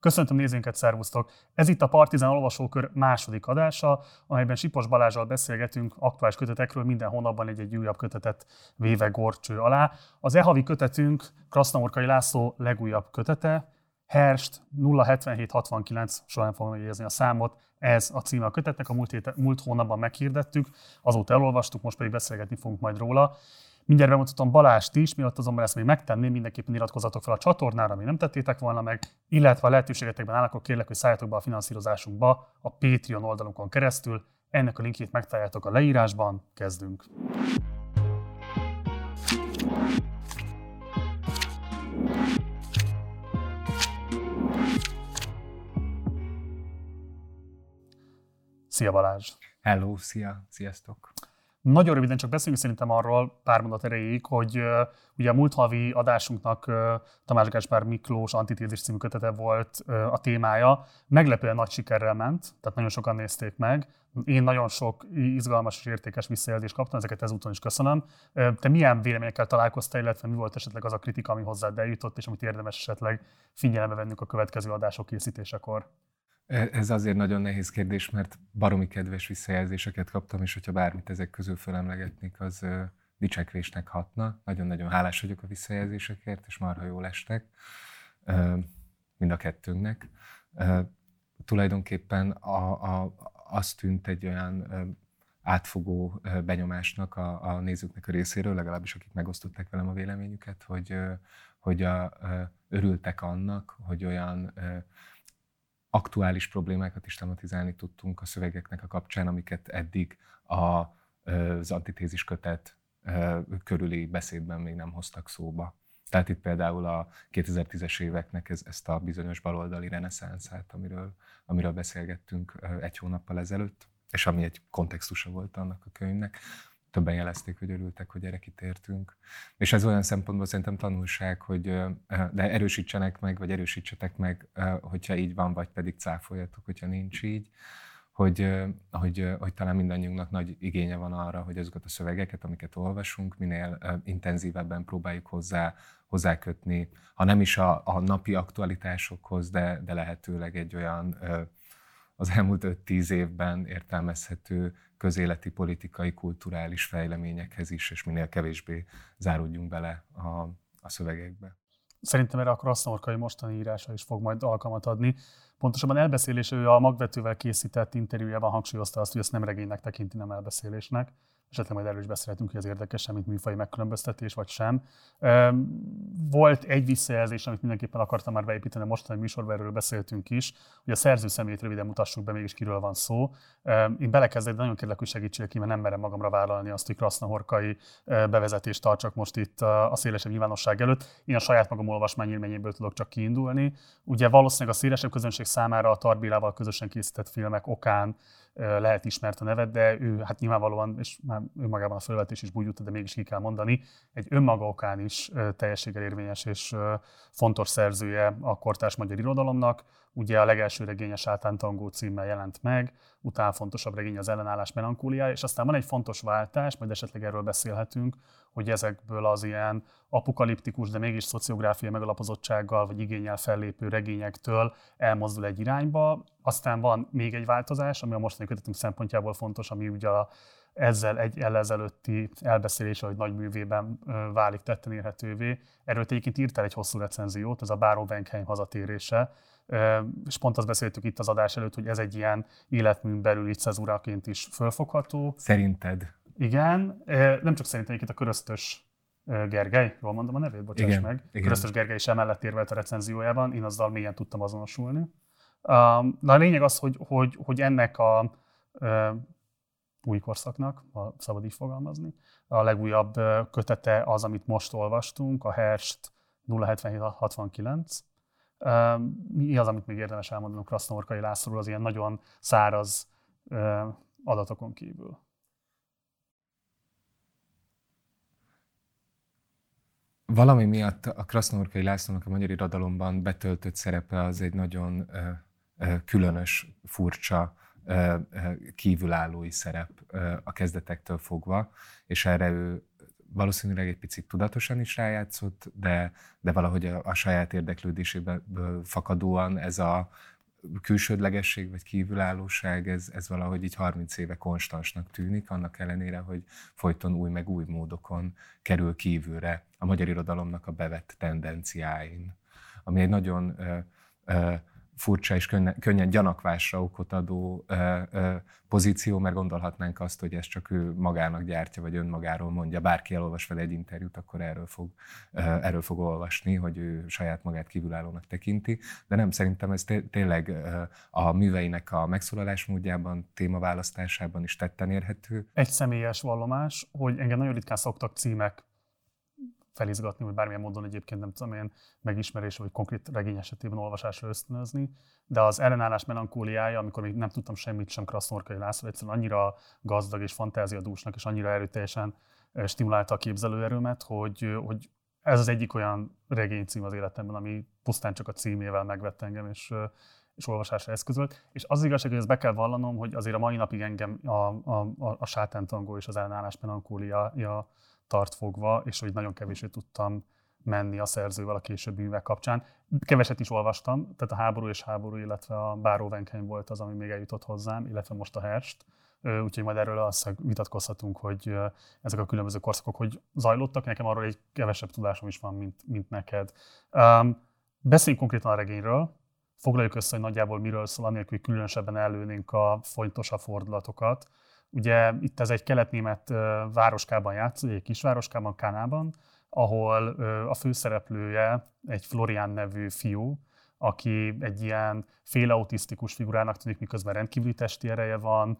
Köszöntöm nézőinket, szervusztok! Ez itt a Partizán olvasókör második adása, amelyben Sipos Balázsral beszélgetünk aktuális kötetekről, minden hónapban egy-egy újabb kötetet véve gorcső alá. Az e-havi kötetünk Krasznaorkai László legújabb kötete, Herst 07769, soha nem fogom jegyezni a számot, ez a címe a kötetnek, a múlt, hét, múlt hónapban meghirdettük, azóta elolvastuk, most pedig beszélgetni fogunk majd róla. Mindjárt bemutatom Balást is, miatt azonban ezt még megtenném, mindenképpen iratkozatok fel a csatornára, ami nem tettétek volna meg, illetve a lehetőségetekben áll, akkor kérlek, hogy szálljatok be a finanszírozásunkba a Patreon oldalunkon keresztül. Ennek a linkjét megtaláljátok a leírásban. Kezdünk! Szia Balázs! Hello, szia, sziasztok! Nagyon röviden csak beszéljünk szerintem arról pár mondat erejéig, hogy uh, ugye a múlt havi adásunknak uh, Tamás Gáspár Miklós Antitézis című kötete volt uh, a témája. Meglepően nagy sikerrel ment, tehát nagyon sokan nézték meg. Én nagyon sok izgalmas és értékes visszajelzést kaptam, ezeket ezúton is köszönöm. Te milyen véleményekkel találkoztál, illetve mi volt esetleg az a kritika, ami hozzád eljutott, és amit érdemes esetleg figyelembe vennünk a következő adások készítésekor? E, ez azért nagyon nehéz kérdés, mert baromi kedves visszajelzéseket kaptam, és hogyha bármit ezek közül felemlegetnék, az dicsekvésnek hatna. Nagyon-nagyon hálás vagyok a visszajelzésekért, és marha jól estek mind a kettőnknek. Tulajdonképpen a, a, az tűnt egy olyan átfogó benyomásnak a, a nézőknek a részéről, legalábbis akik megosztották velem a véleményüket, hogy, hogy a, örültek annak, hogy olyan aktuális problémákat is tematizálni tudtunk a szövegeknek a kapcsán, amiket eddig a, az antitézis kötet körüli beszédben még nem hoztak szóba. Tehát itt például a 2010-es éveknek ez, ezt a bizonyos baloldali reneszánszát, amiről, amiről beszélgettünk egy hónappal ezelőtt, és ami egy kontextusa volt annak a könyvnek, többen jelezték, hogy örültek, hogy erre kitértünk. És ez olyan szempontból szerintem tanulság, hogy de erősítsenek meg, vagy erősítsetek meg, hogyha így van, vagy pedig cáfoljatok, hogyha nincs így, hogy, hogy, hogy talán mindannyiunknak nagy igénye van arra, hogy azokat a szövegeket, amiket olvasunk, minél intenzívebben próbáljuk hozzá, hozzákötni, ha nem is a, a napi aktualitásokhoz, de, de lehetőleg egy olyan az elmúlt 5-10 évben értelmezhető közéleti, politikai, kulturális fejleményekhez is, és minél kevésbé záródjunk bele a, a szövegekbe. Szerintem erre a Krasznaorkai mostani írása is fog majd alkalmat adni. Pontosabban elbeszélés, ő a magvetővel készített interjújában hangsúlyozta azt, hogy ezt nem regénynek tekinti, nem elbeszélésnek esetleg majd erről is beszélhetünk, hogy az érdekes, mint műfai megkülönböztetés, vagy sem. Volt egy visszajelzés, amit mindenképpen akartam már beépíteni, a mostani műsorban erről beszéltünk is, hogy a szerző szemét röviden mutassuk be, mégis kiről van szó. Én belekezdek, de nagyon kérlek, hogy segítsél ki, mert nem merem magamra vállalni azt, hogy Krasznahorkai bevezetést tartsak most itt a szélesebb nyilvánosság előtt. Én a saját magam olvasmányélményéből tudok csak kiindulni. Ugye valószínűleg a szélesebb közönség számára a Tarbélával közösen készített filmek okán lehet ismert a nevet, de ő hát nyilvánvalóan, és már önmagában a felvetés is bújult, de mégis ki kell mondani, egy önmaga okán is teljességgel érvényes és fontos szerzője a kortárs magyar irodalomnak. Ugye a legelső regényes Átántangó címmel jelent meg, utána fontosabb regény az ellenállás melankóliája, és aztán van egy fontos váltás, majd esetleg erről beszélhetünk, hogy ezekből az ilyen apokaliptikus, de mégis szociográfiai megalapozottsággal vagy igényel fellépő regényektől elmozdul egy irányba. Aztán van még egy változás, ami a mostani kötetünk szempontjából fontos, ami ugye a ezzel egy ezelőtti elbeszélése, hogy nagy művében válik tetten érhetővé. Erről egyébként írtál egy hosszú recenziót, ez a Báró Benkheim hazatérése, és pont azt beszéltük itt az adás előtt, hogy ez egy ilyen életműn belüli cezúraként is fölfogható. Szerinted? Igen, nem csak szerintem itt a köröztös Gergely, jól mondom a nevét, bocsáss igen, meg. Igen. Köröztös Gergely is emellett érvelt a recenziójában, én azzal mélyen tudtam azonosulni. Na a lényeg az, hogy, hogy, hogy ennek a új korszaknak, ha szabad így fogalmazni, a legújabb kötete az, amit most olvastunk, a Herst 07769. Mi az, amit még érdemes elmondanunk Krasznaorkai Lászlóról, az ilyen nagyon száraz adatokon kívül? valami miatt a Krasznorkai Lászlónak a magyar irodalomban betöltött szerepe az egy nagyon különös, furcsa, kívülállói szerep a kezdetektől fogva, és erre ő valószínűleg egy picit tudatosan is rájátszott, de, de valahogy a, a saját érdeklődéséből fakadóan ez a külsődlegesség vagy kívülállóság, ez, ez valahogy így 30 éve konstansnak tűnik, annak ellenére, hogy folyton új meg új módokon kerül kívülre a magyar irodalomnak a bevett tendenciáin. Ami egy nagyon ö, ö, furcsa és könnyen, könnyen gyanakvásra okot adó ö, ö, pozíció, mert gondolhatnánk azt, hogy ez csak ő magának gyártja, vagy önmagáról mondja. Bárki elolvas vele egy interjút, akkor erről fog, ö, erről fog olvasni, hogy ő saját magát kívülállónak tekinti. De nem, szerintem ez tényleg a műveinek a megszólalásmódjában, témaválasztásában is tetten érhető. Egy személyes vallomás, hogy engem nagyon ritkán szoktak címek felizgatni, vagy bármilyen módon egyébként nem tudom én megismerés, vagy konkrét regény esetében olvasásra ösztönözni, de az ellenállás melankóliája, amikor még nem tudtam semmit sem Krasznorkai László, egyszerűen annyira gazdag és fantáziadúsnak, és annyira erőteljesen stimulálta a képzelőerőmet, hogy, hogy ez az egyik olyan regénycím az életemben, ami pusztán csak a címével megvett engem, és, és olvasásra eszközölt. És az igazság, hogy ezt be kell vallanom, hogy azért a mai napig engem a, a, a, a sátántangó és az ellenállás melankólia tart fogva, és hogy nagyon kevésbé tudtam menni a szerzővel a későbbi művek kapcsán. Keveset is olvastam, tehát a háború és háború, illetve a Báró Venkeny volt az, ami még eljutott hozzám, illetve most a Herst. Úgyhogy majd erről azt vitatkozhatunk, hogy ezek a különböző korszakok hogy zajlottak. Nekem arról egy kevesebb tudásom is van, mint, mint neked. Um, beszéljünk konkrétan a regényről. Foglaljuk össze, hogy nagyjából miről szól, anélkül, hogy különösebben előnénk a fontosabb fordulatokat. Ugye itt ez egy keletnémet városkában játszódik, egy kisvároskában, Kánában, ahol a főszereplője egy Florian nevű fiú, aki egy ilyen félautisztikus figurának tűnik, miközben rendkívüli testi ereje van,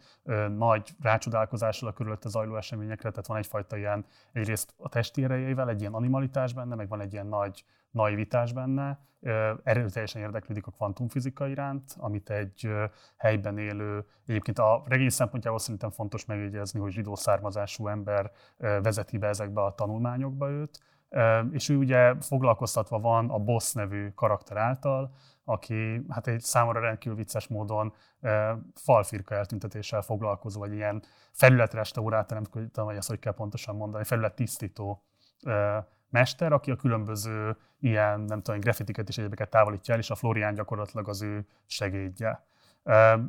nagy rácsodálkozással a körülötte zajló eseményekre, tehát van egyfajta ilyen, egyrészt a testi erejeivel, egy ilyen animalitás benne, meg van egy ilyen nagy naivitás benne, erőteljesen érdeklődik a kvantumfizika iránt, amit egy helyben élő, egyébként a regény szempontjából szerintem fontos megjegyezni, hogy zsidó származású ember vezeti be ezekbe a tanulmányokba őt, és ő ugye foglalkoztatva van a Boss nevű karakter által, aki hát egy számomra rendkívül vicces módon falfirka eltüntetéssel foglalkozó, vagy ilyen felületrestaurátor, nem tudom, hogy ezt hogy kell pontosan mondani, felülettisztító mester, aki a különböző ilyen, nem tudom, graffitiket és egyébeket távolítja el, és a Florián gyakorlatilag az ő segédje.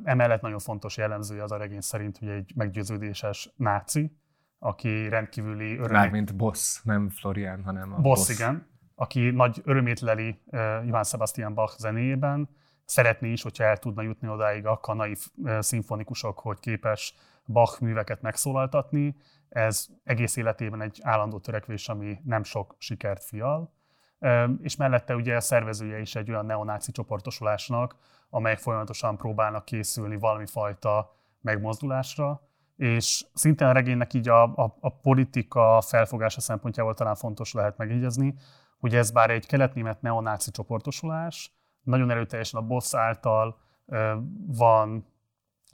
Emellett nagyon fontos jellemzője az a regény szerint, hogy egy meggyőződéses náci, aki rendkívüli örömét... Mármint boss, nem Florian, hanem a boss. Boss, igen. Aki nagy örömét leli uh, Johann Sebastian Bach zenéjében. Szeretné is, hogyha el tudna jutni odáig a kanai uh, szimfonikusok, hogy képes Bach műveket megszólaltatni. Ez egész életében egy állandó törekvés, ami nem sok sikert fial. Uh, és mellette ugye a szervezője is egy olyan neonáci csoportosulásnak, amelyek folyamatosan próbálnak készülni valami fajta megmozdulásra, és szintén a regénynek így a, a, a politika felfogása szempontjából talán fontos lehet megjegyezni, hogy ez bár egy keletnémet neonáci csoportosulás, nagyon erőteljesen a boss által ö, van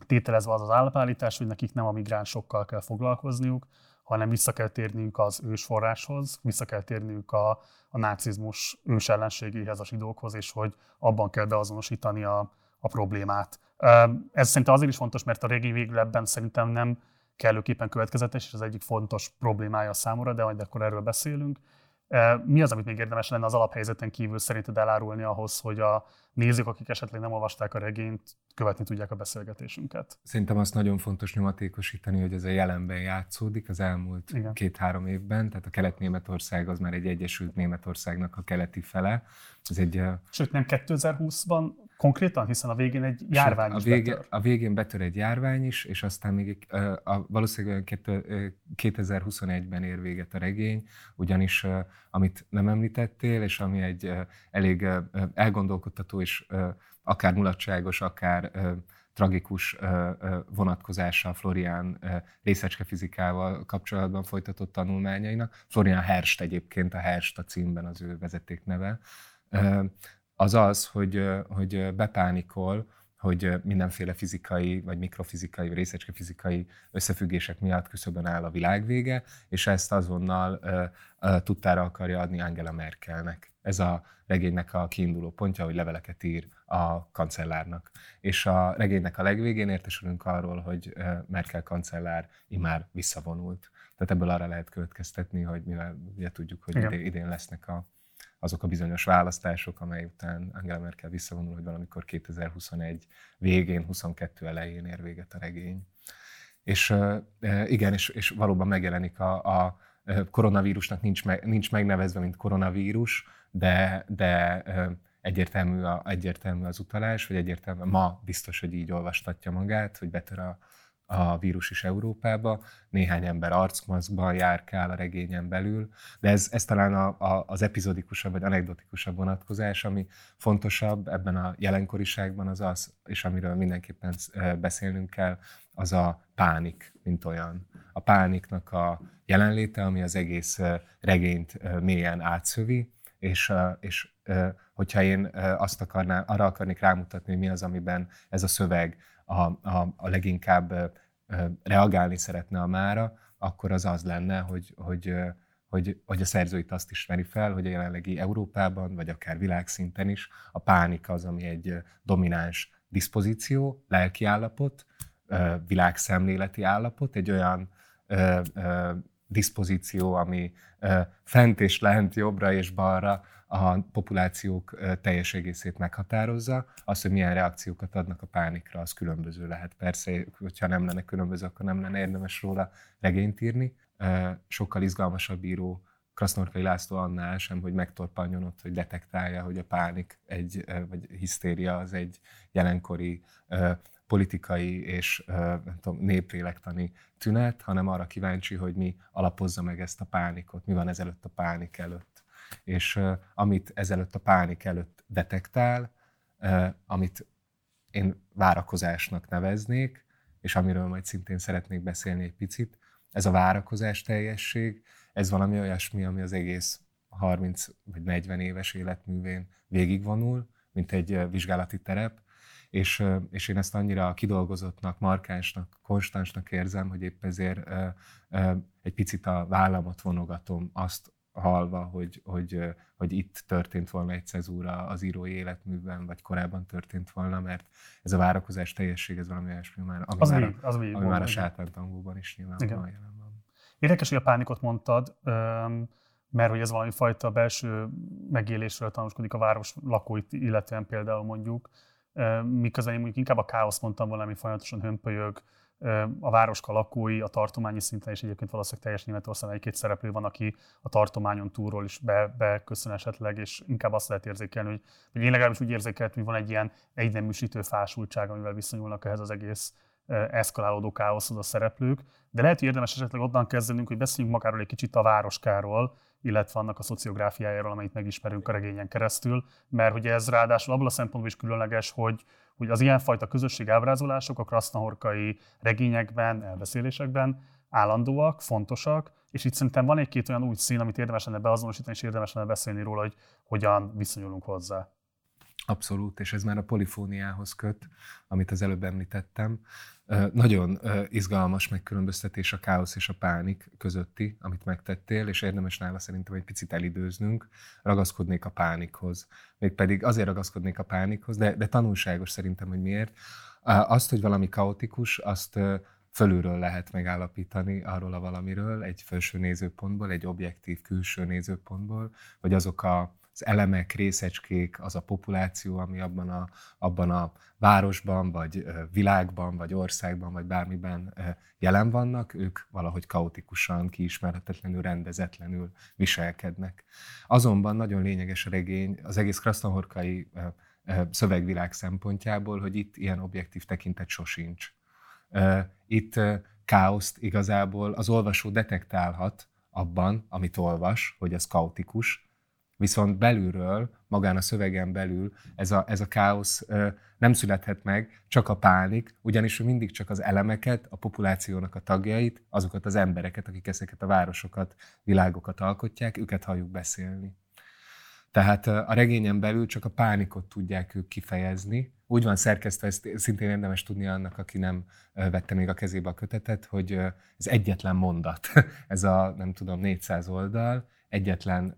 tételezve az az állapállítás, hogy nekik nem a migránsokkal kell foglalkozniuk, hanem vissza kell térniük az ősforráshoz, vissza kell térniük a, a nácizmus ősellenségéhez, a zsidókhoz, és hogy abban kell beazonosítani a, a problémát. Ez szerintem azért is fontos, mert a régi végül ebben szerintem nem kellőképpen következetes, és ez egyik fontos problémája a számomra, de majd akkor erről beszélünk. Mi az, amit még érdemes lenne az alaphelyzeten kívül szerinted elárulni ahhoz, hogy a nézők, akik esetleg nem olvasták a regényt, követni tudják a beszélgetésünket? Szerintem azt nagyon fontos nyomatékosítani, hogy ez a jelenben játszódik az elmúlt két-három évben, tehát a Kelet-Németország az már egy Egyesült Németországnak a keleti fele. Ez egy, Sőt, nem 2020-ban Konkrétan, hiszen a végén egy járvány is a, végén, betör. a végén betör egy járvány is, és aztán még a, valószínűleg 2021-ben ér véget a regény, ugyanis amit nem említettél, és ami egy elég elgondolkodtató és akár mulatságos, akár tragikus vonatkozása Florian részecske fizikával kapcsolatban folytatott tanulmányainak. Florian Herst egyébként, a Herst a címben az ő vezetékneve az az, hogy, hogy bepánikol, hogy mindenféle fizikai, vagy mikrofizikai, vagy részecskefizikai összefüggések miatt küszöbön áll a világvége, és ezt azonnal tudtára akarja adni Angela Merkelnek. Ez a regénynek a kiinduló pontja, hogy leveleket ír a kancellárnak. És a regénynek a legvégén értesülünk arról, hogy Merkel kancellár imár visszavonult. Tehát ebből arra lehet következtetni, hogy mivel ugye tudjuk, hogy idén, idén lesznek a, azok a bizonyos választások, amely után Angela Merkel visszavonul, hogy valamikor 2021 végén, 22 elején ér véget a regény. És igen, és, és valóban megjelenik a, a koronavírusnak nincs, meg, nincs megnevezve, mint koronavírus, de, de egyértelmű, a, egyértelmű az utalás, vagy egyértelmű, ma biztos, hogy így olvastatja magát, hogy betör a, a vírus is Európába, néhány ember arcmaszkban járkál a regényen belül, de ez, ez talán a, a, az epizodikusabb vagy anekdotikusabb vonatkozás, ami fontosabb ebben a jelenkoriságban az az, és amiről mindenképpen beszélnünk kell, az a pánik, mint olyan. A pániknak a jelenléte, ami az egész regényt mélyen átszövi, és, és hogyha én azt akarná, arra akarnék rámutatni, hogy mi az, amiben ez a szöveg a, a, a leginkább reagálni szeretne a mára, akkor az az lenne, hogy, hogy, hogy, hogy a szerző itt azt ismeri fel, hogy a jelenlegi Európában, vagy akár világszinten is a pánik az, ami egy domináns diszpozíció, lelki állapot, világszemléleti állapot, egy olyan diszpozíció, ami fent és lent, jobbra és balra a populációk teljes egészét meghatározza. Az, hogy milyen reakciókat adnak a pánikra, az különböző lehet. Persze, hogyha nem lenne különböző, akkor nem lenne érdemes róla regényt írni. Sokkal izgalmasabb író Krasznorkai László annál sem, hogy megtorpanjon ott, hogy detektálja, hogy a pánik egy, vagy hisztéria az egy jelenkori politikai és nem tudom, néplélektani tünet, hanem arra kíváncsi, hogy mi alapozza meg ezt a pánikot, mi van ezelőtt a pánik előtt. És amit ezelőtt a pánik előtt detektál, amit én várakozásnak neveznék, és amiről majd szintén szeretnék beszélni egy picit, ez a várakozás teljesség, ez valami olyasmi, ami az egész 30 vagy 40 éves életművén végigvonul, mint egy vizsgálati terep, és, és én ezt annyira kidolgozottnak, markánsnak, konstansnak érzem, hogy épp ezért egy picit a vállamat vonogatom azt halva, hogy, hogy, hogy itt történt volna egy cezúra az írói életműben, vagy korábban történt volna, mert ez a várakozás teljesség, ez valami olyasmi ami az már, mi, az mi ami már a sátántangóban is nyilván jelen van. Érdekes, hogy a pánikot mondtad, mert hogy ez valami fajta belső megélésről tanúskodik a város lakóit, illetően például mondjuk, miközben én mondjuk inkább a káosz mondtam valami folyamatosan hömpölyög, a városka lakói, a tartományi szinten, és egyébként valószínűleg teljes Németországban egy-két szereplő van, aki a tartományon túlról is be, beköszön esetleg, és inkább azt lehet érzékelni, hogy, hogy én legalábbis úgy érzékeltem, hogy van egy ilyen egyneműsítő fásultság, amivel viszonyulnak ehhez az egész eszkalálódó káoszhoz a szereplők. De lehet, hogy érdemes esetleg onnan kezdenünk, hogy beszéljünk magáról egy kicsit a városkáról, illetve annak a szociográfiájáról, amit megismerünk a regényen keresztül, mert ugye ez ráadásul abból a szempontból is különleges, hogy, hogy az ilyenfajta közösség ábrázolások a krasznahorkai regényekben, elbeszélésekben állandóak, fontosak, és itt szerintem van egy-két olyan új szín, amit érdemes lenne beazonosítani, és érdemes lenne beszélni róla, hogy hogyan viszonyulunk hozzá. Abszolút, és ez már a polifóniához köt, amit az előbb említettem. Nagyon izgalmas megkülönböztetés a káosz és a pánik közötti, amit megtettél, és érdemes nála szerintem egy picit elidőznünk, ragaszkodnék a pánikhoz. Mégpedig azért ragaszkodnék a pánikhoz, de, de tanulságos szerintem, hogy miért. Azt, hogy valami kaotikus, azt fölülről lehet megállapítani arról a valamiről, egy felső nézőpontból, egy objektív külső nézőpontból, hogy azok a az elemek, részecskék, az a populáció, ami abban a, abban a városban, vagy világban, vagy országban, vagy bármiben jelen vannak, ők valahogy kaotikusan, kiismerhetetlenül, rendezetlenül viselkednek. Azonban nagyon lényeges a regény az egész krasznahorkai szövegvilág szempontjából, hogy itt ilyen objektív tekintet sosincs. Itt káoszt igazából az olvasó detektálhat abban, amit olvas, hogy ez kaotikus, Viszont belülről, magán a szövegen belül ez a, ez a káosz nem születhet meg, csak a pánik, ugyanis mindig csak az elemeket, a populációnak a tagjait, azokat az embereket, akik ezeket a városokat, világokat alkotják, őket halljuk beszélni. Tehát a regényen belül csak a pánikot tudják ők kifejezni. Úgy van szerkesztve, ezt szintén érdemes tudni annak, aki nem vette még a kezébe a kötetet, hogy ez egyetlen mondat. Ez a, nem tudom, 400 oldal, egyetlen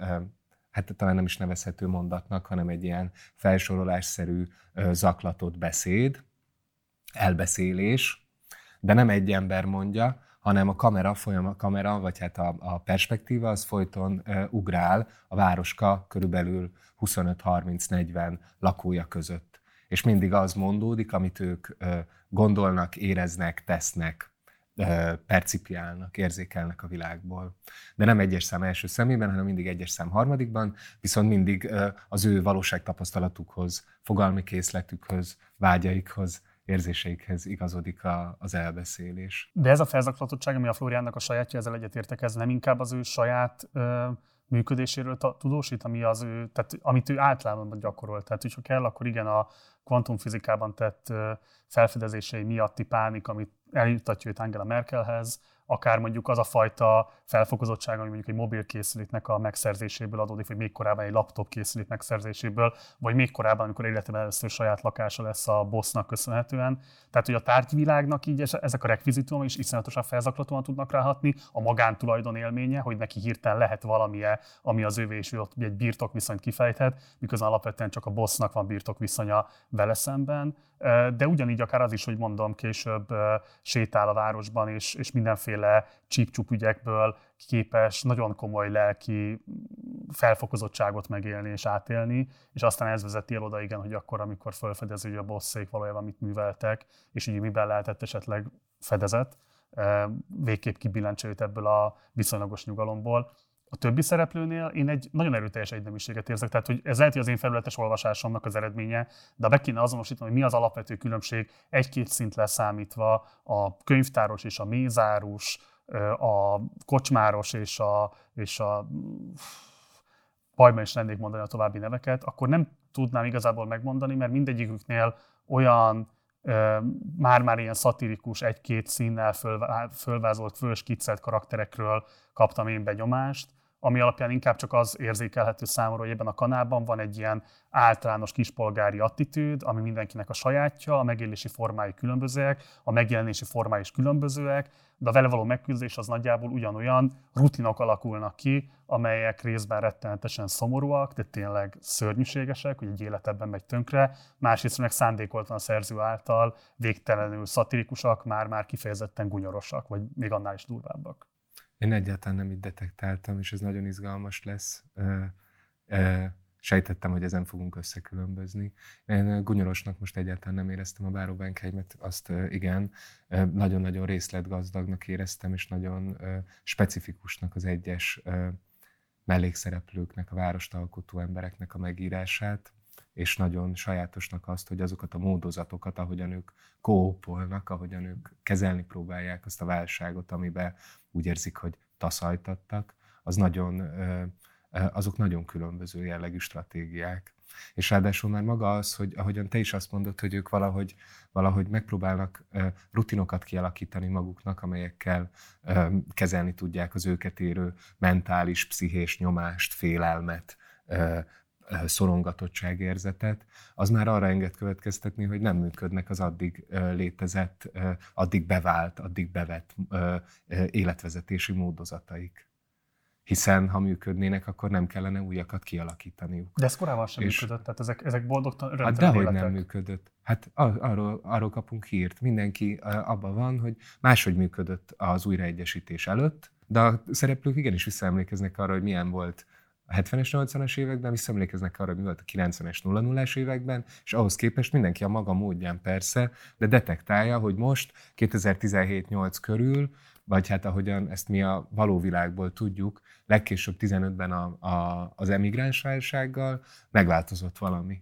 hát talán nem is nevezhető mondatnak, hanem egy ilyen felsorolásszerű zaklatott beszéd, elbeszélés, de nem egy ember mondja, hanem a kamera, folyam a kamera, vagy hát a, a perspektíva az folyton ugrál a városka körülbelül 25-30-40 lakója között. És mindig az mondódik, amit ők gondolnak, éreznek, tesznek, percipiálnak, érzékelnek a világból. De nem egyes szám első szemében, hanem mindig egyes szám harmadikban, viszont mindig az ő valóságtapasztalatukhoz, fogalmi készletükhöz, vágyaikhoz, érzéseikhez igazodik a, az elbeszélés. De ez a felzaklatottság, ami a Flóriánnak a sajátja, ezzel egyetértek, ez nem inkább az ő saját ö, működéséről tudósít, ami az ő, tehát, amit ő általában gyakorol. Tehát, hogyha kell, akkor igen, a kvantumfizikában tett felfedezései miatti pánik, amit eljutatja őt Angela Merkelhez, akár mondjuk az a fajta felfokozottság, ami mondjuk egy mobil készüléknek a megszerzéséből adódik, vagy még korábban egy laptop készülék megszerzéséből, vagy még korábban, amikor életében először saját lakása lesz a bossnak köszönhetően. Tehát, hogy a tárgyvilágnak így ezek a rekvizitumok is iszonyatosan felzaklatóan tudnak ráhatni, a magántulajdon élménye, hogy neki hirtelen lehet valamie, ami az övé, és ott egy birtok viszonyt kifejthet, miközben alapvetően csak a bossnak van birtok viszonya vele szemben. De ugyanígy akár az is, hogy mondom, később sétál a városban, és, és mindenféle csípcsup ügyekből képes nagyon komoly lelki felfokozottságot megélni és átélni, és aztán ez vezeti el oda, igen, hogy akkor, amikor felfedezi, hogy a bosszék valójában mit műveltek, és így miben lehetett esetleg fedezet, végképp kibillentse ebből a viszonylagos nyugalomból, a többi szereplőnél én egy nagyon erőteljes egynemiséget érzek. Tehát, hogy ez lehet, hogy az én felületes olvasásomnak az eredménye, de be kéne azonosítani, hogy mi az alapvető különbség egy-két szint leszámítva a könyvtáros és a mézárus, a kocsmáros és a, és a bajban is lennék mondani a további neveket, akkor nem tudnám igazából megmondani, mert mindegyiküknél olyan már-már ilyen szatirikus, egy-két színnel fölvázolt, fölskiccelt karakterekről kaptam én benyomást, ami alapján inkább csak az érzékelhető számomra, hogy ebben a kanálban van egy ilyen általános kispolgári attitűd, ami mindenkinek a sajátja, a megélési formái különbözőek, a megjelenési formái is különbözőek, de a vele való megküzdés az nagyjából ugyanolyan rutinok alakulnak ki, amelyek részben rettenetesen szomorúak, de tényleg szörnyűségesek, hogy egy életebben megy tönkre, másrészt meg szándékoltan a szerző által végtelenül szatirikusak, már-már kifejezetten gunyorosak, vagy még annál is durvábbak. Én egyáltalán nem így detektáltam, és ez nagyon izgalmas lesz. Sejtettem, hogy ezen fogunk összekülönbözni. Én Gunyorosnak most egyáltalán nem éreztem a Báró Benkheimet, azt igen, nagyon-nagyon részletgazdagnak éreztem, és nagyon specifikusnak az egyes mellékszereplőknek, a várost alkotó embereknek a megírását és nagyon sajátosnak azt, hogy azokat a módozatokat, ahogyan ők kópolnak, ahogyan ők kezelni próbálják azt a válságot, amiben úgy érzik, hogy taszajtattak, az nagyon, azok nagyon különböző jellegű stratégiák. És ráadásul már maga az, hogy ahogyan te is azt mondod, hogy ők valahogy, valahogy megpróbálnak rutinokat kialakítani maguknak, amelyekkel kezelni tudják az őket érő mentális, pszichés nyomást, félelmet, szorongatottságérzetet, az már arra enged következtetni, hogy nem működnek az addig létezett, addig bevált, addig bevett életvezetési módozataik. Hiszen ha működnének, akkor nem kellene újakat kialakítaniuk. De ez korábban sem és, működött, tehát ezek, ezek boldogtan Hát dehogy életek. nem működött. Hát arról, arról kapunk hírt. Mindenki abban van, hogy máshogy működött az újraegyesítés előtt, de a szereplők igenis visszaemlékeznek arra, hogy milyen volt a 70-es, 80-as években, visszaemlékeznek arra, mi volt a 90-es, 00-es években, és ahhoz képest mindenki a maga módján persze, de detektálja, hogy most 2017-8 körül, vagy hát ahogyan ezt mi a való világból tudjuk, legkésőbb 15-ben a, a, az emigráns válsággal megváltozott valami.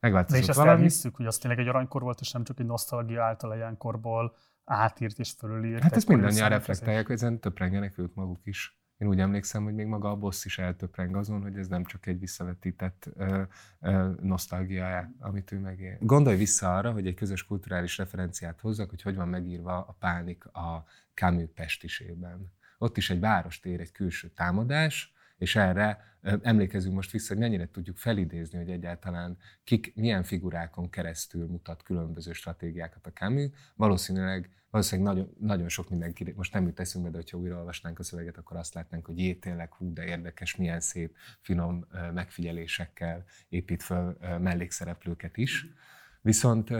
Megváltozott De és ezt valami. elhisszük, hogy az tényleg egy aranykor volt, és nem csak egy nosztalgia által ilyenkorból átírt és fölülírt. Hát ezt mindannyian reflektálják, ezen töprengenek ők maguk is. Én úgy emlékszem, hogy még maga a boss is eltöpreng azon, hogy ez nem csak egy visszavetített ö, amit ő megél. Gondolj vissza arra, hogy egy közös kulturális referenciát hozzak, hogy hogy van megírva a pánik a Camus pestisében. Ott is egy várostér, egy külső támadás, és erre emlékezünk most vissza, hogy mennyire tudjuk felidézni, hogy egyáltalán kik, milyen figurákon keresztül mutat különböző stratégiákat a Camus. Valószínűleg valószínűleg nagyon, nagyon sok mindenki, most nem jut eszünkbe, de hogyha újraolvasnánk a szöveget, akkor azt látnánk, hogy jé, tényleg hú, de érdekes, milyen szép, finom megfigyelésekkel épít föl mellékszereplőket is. Viszont,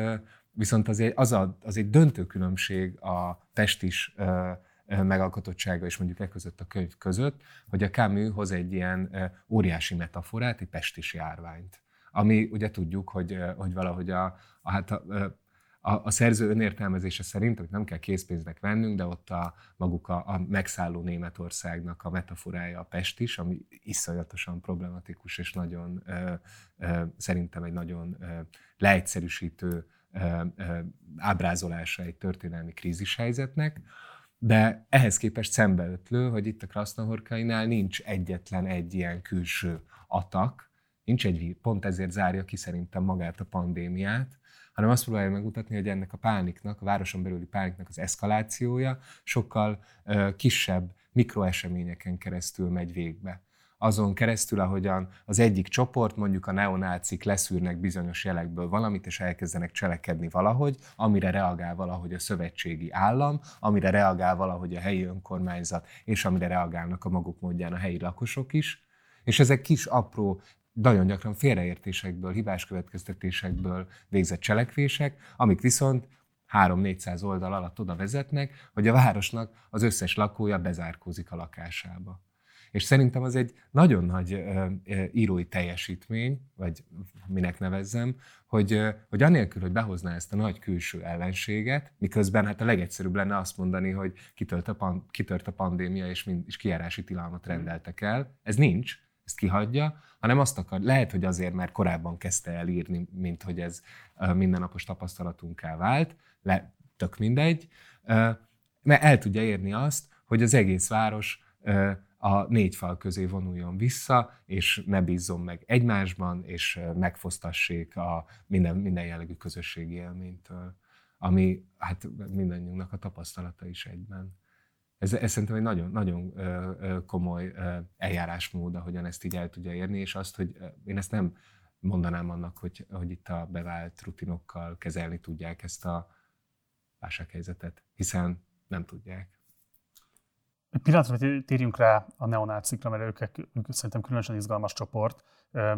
viszont azért az, a, az egy döntő különbség a pestis megalkotottsága és mondjuk e között a könyv között, hogy a Camus hoz egy ilyen óriási metaforát, egy pestis járványt. Ami ugye tudjuk, hogy, hogy valahogy a, a, hát a, a, a szerző önértelmezése szerint, hogy nem kell készpénznek vennünk, de ott a maguk a, a megszálló Németországnak a metaforája a Pest is, ami iszonyatosan problematikus, és nagyon ö, ö, szerintem egy nagyon ö, leegyszerűsítő ö, ö, ábrázolása egy történelmi krízishelyzetnek. De ehhez képest szembeötlő, hogy itt a Krasznahorkainál nincs egyetlen egy ilyen külső atak, nincs egy, pont ezért zárja ki szerintem magát a pandémiát, hanem azt próbálja megmutatni, hogy ennek a pániknak, a városon belüli pániknak az eszkalációja sokkal ö, kisebb mikroeseményeken keresztül megy végbe. Azon keresztül, ahogyan az egyik csoport, mondjuk a neonácik leszűrnek bizonyos jelekből valamit, és elkezdenek cselekedni valahogy, amire reagál valahogy a szövetségi állam, amire reagál valahogy a helyi önkormányzat, és amire reagálnak a maguk módján a helyi lakosok is. És ezek kis, apró nagyon gyakran félreértésekből, hibás következtetésekből végzett cselekvések, amik viszont 3-400 oldal alatt oda vezetnek, hogy a városnak az összes lakója bezárkózik a lakásába. És szerintem az egy nagyon nagy írói teljesítmény, vagy minek nevezzem, hogy, hogy anélkül, hogy behozná ezt a nagy külső ellenséget, miközben hát a legegyszerűbb lenne azt mondani, hogy kitört a, pan, kitört a pandémia, és, mind, és kiárási tilalmat rendeltek el. Ez nincs, ezt kihagyja, hanem azt akar, lehet, hogy azért, mert korábban kezdte el írni, mint hogy ez mindennapos tapasztalatunká vált, le, tök mindegy, mert el tudja érni azt, hogy az egész város a négy fal közé vonuljon vissza, és ne bízzon meg egymásban, és megfosztassék a minden, minden jellegű közösségi élménytől, ami hát mindannyiunknak a tapasztalata is egyben ez, ez szerintem egy nagyon, nagyon komoly eljárásmód, ahogyan ezt így el tudja érni, és azt, hogy én ezt nem mondanám annak, hogy, hogy itt a bevált rutinokkal kezelni tudják ezt a válsághelyzetet, hiszen nem tudják. Egy pillanatra térjünk rá a neonácikra, mert ők, ők szerintem különösen izgalmas csoport,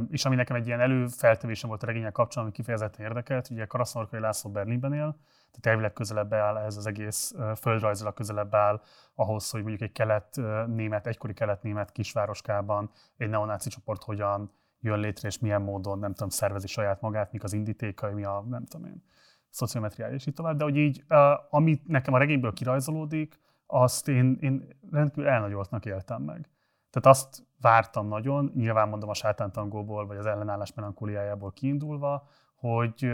és ami nekem egy ilyen előfeltevésem volt a regények kapcsolatban, ami kifejezetten érdekelt, ugye Karasznorkai László Berlinben él, tehát elvileg közelebb áll ez az egész földrajzilag közelebb áll ahhoz, hogy mondjuk egy kelet-német, egykori kelet-német kisvároskában egy neonáci csoport hogyan jön létre, és milyen módon, nem tudom, szervezi saját magát, mik az indítékai, mi a, nem tudom én, szociometriája, és így tovább. De hogy így, amit nekem a regényből kirajzolódik, azt én, én rendkívül elnagyoltnak éltem meg. Tehát azt vártam nagyon, nyilván mondom a sátántangóból, vagy az ellenállás melankóliájából kiindulva, hogy,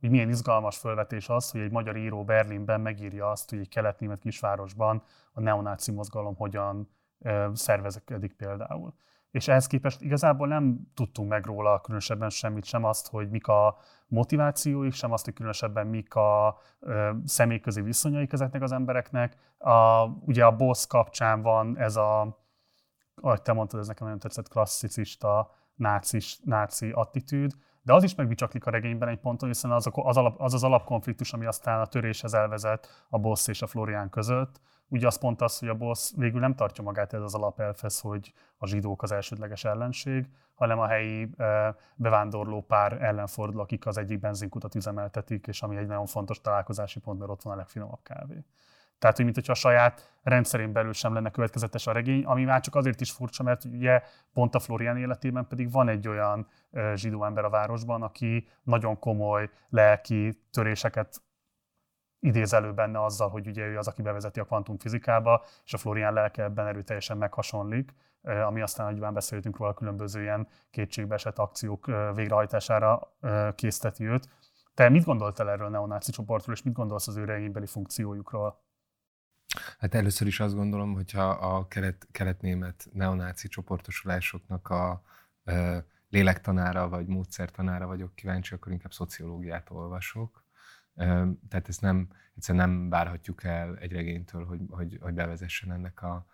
hogy milyen izgalmas fölvetés az, hogy egy magyar író Berlinben megírja azt, hogy egy kelet-német kisvárosban a neonáci mozgalom hogyan szervezekedik például. És ehhez képest igazából nem tudtunk meg róla különösebben semmit, sem azt, hogy mik a motivációik, sem azt, hogy különösebben mik a ö, személyközi viszonyaik ezeknek az embereknek. A, ugye a boss kapcsán van ez a, ahogy te mondtad, ez nekem nagyon tetszett, klasszicista, nácis, náci attitűd, de az is megbicsaklik a regényben egy ponton, hiszen az, az, alap, az az alapkonfliktus, ami aztán a töréshez elvezet a boss és a Florián között, ugye az pont az, hogy a boss végül nem tartja magát ez az alapelfesz, hogy a zsidók az elsődleges ellenség, hanem a helyi bevándorló pár ellen fordul, akik az egyik benzinkutat üzemeltetik, és ami egy nagyon fontos találkozási pont, mert ott van a legfinomabb kávé. Tehát, hogy mint a saját rendszerén belül sem lenne következetes a regény, ami már csak azért is furcsa, mert ugye pont a Florian életében pedig van egy olyan zsidó ember a városban, aki nagyon komoly lelki töréseket idéz elő benne azzal, hogy ugye ő az, aki bevezeti a kvantumfizikába, és a Florian lelke ebben erőteljesen meghasonlik, ami aztán, ahogy beszéltünk róla, különböző ilyen kétségbeesett akciók végrehajtására készteti őt. Te mit gondoltál erről a neonáci csoportról, és mit gondolsz az ő regénybeli funkciójukról? Hát először is azt gondolom, hogyha a kelet, kelet-német neonáci csoportosulásoknak a lélektanára vagy módszertanára vagyok kíváncsi, akkor inkább szociológiát olvasok. Tehát ezt nem, egyszerűen nem várhatjuk el egy regénytől, hogy, hogy, hogy bevezessen ennek a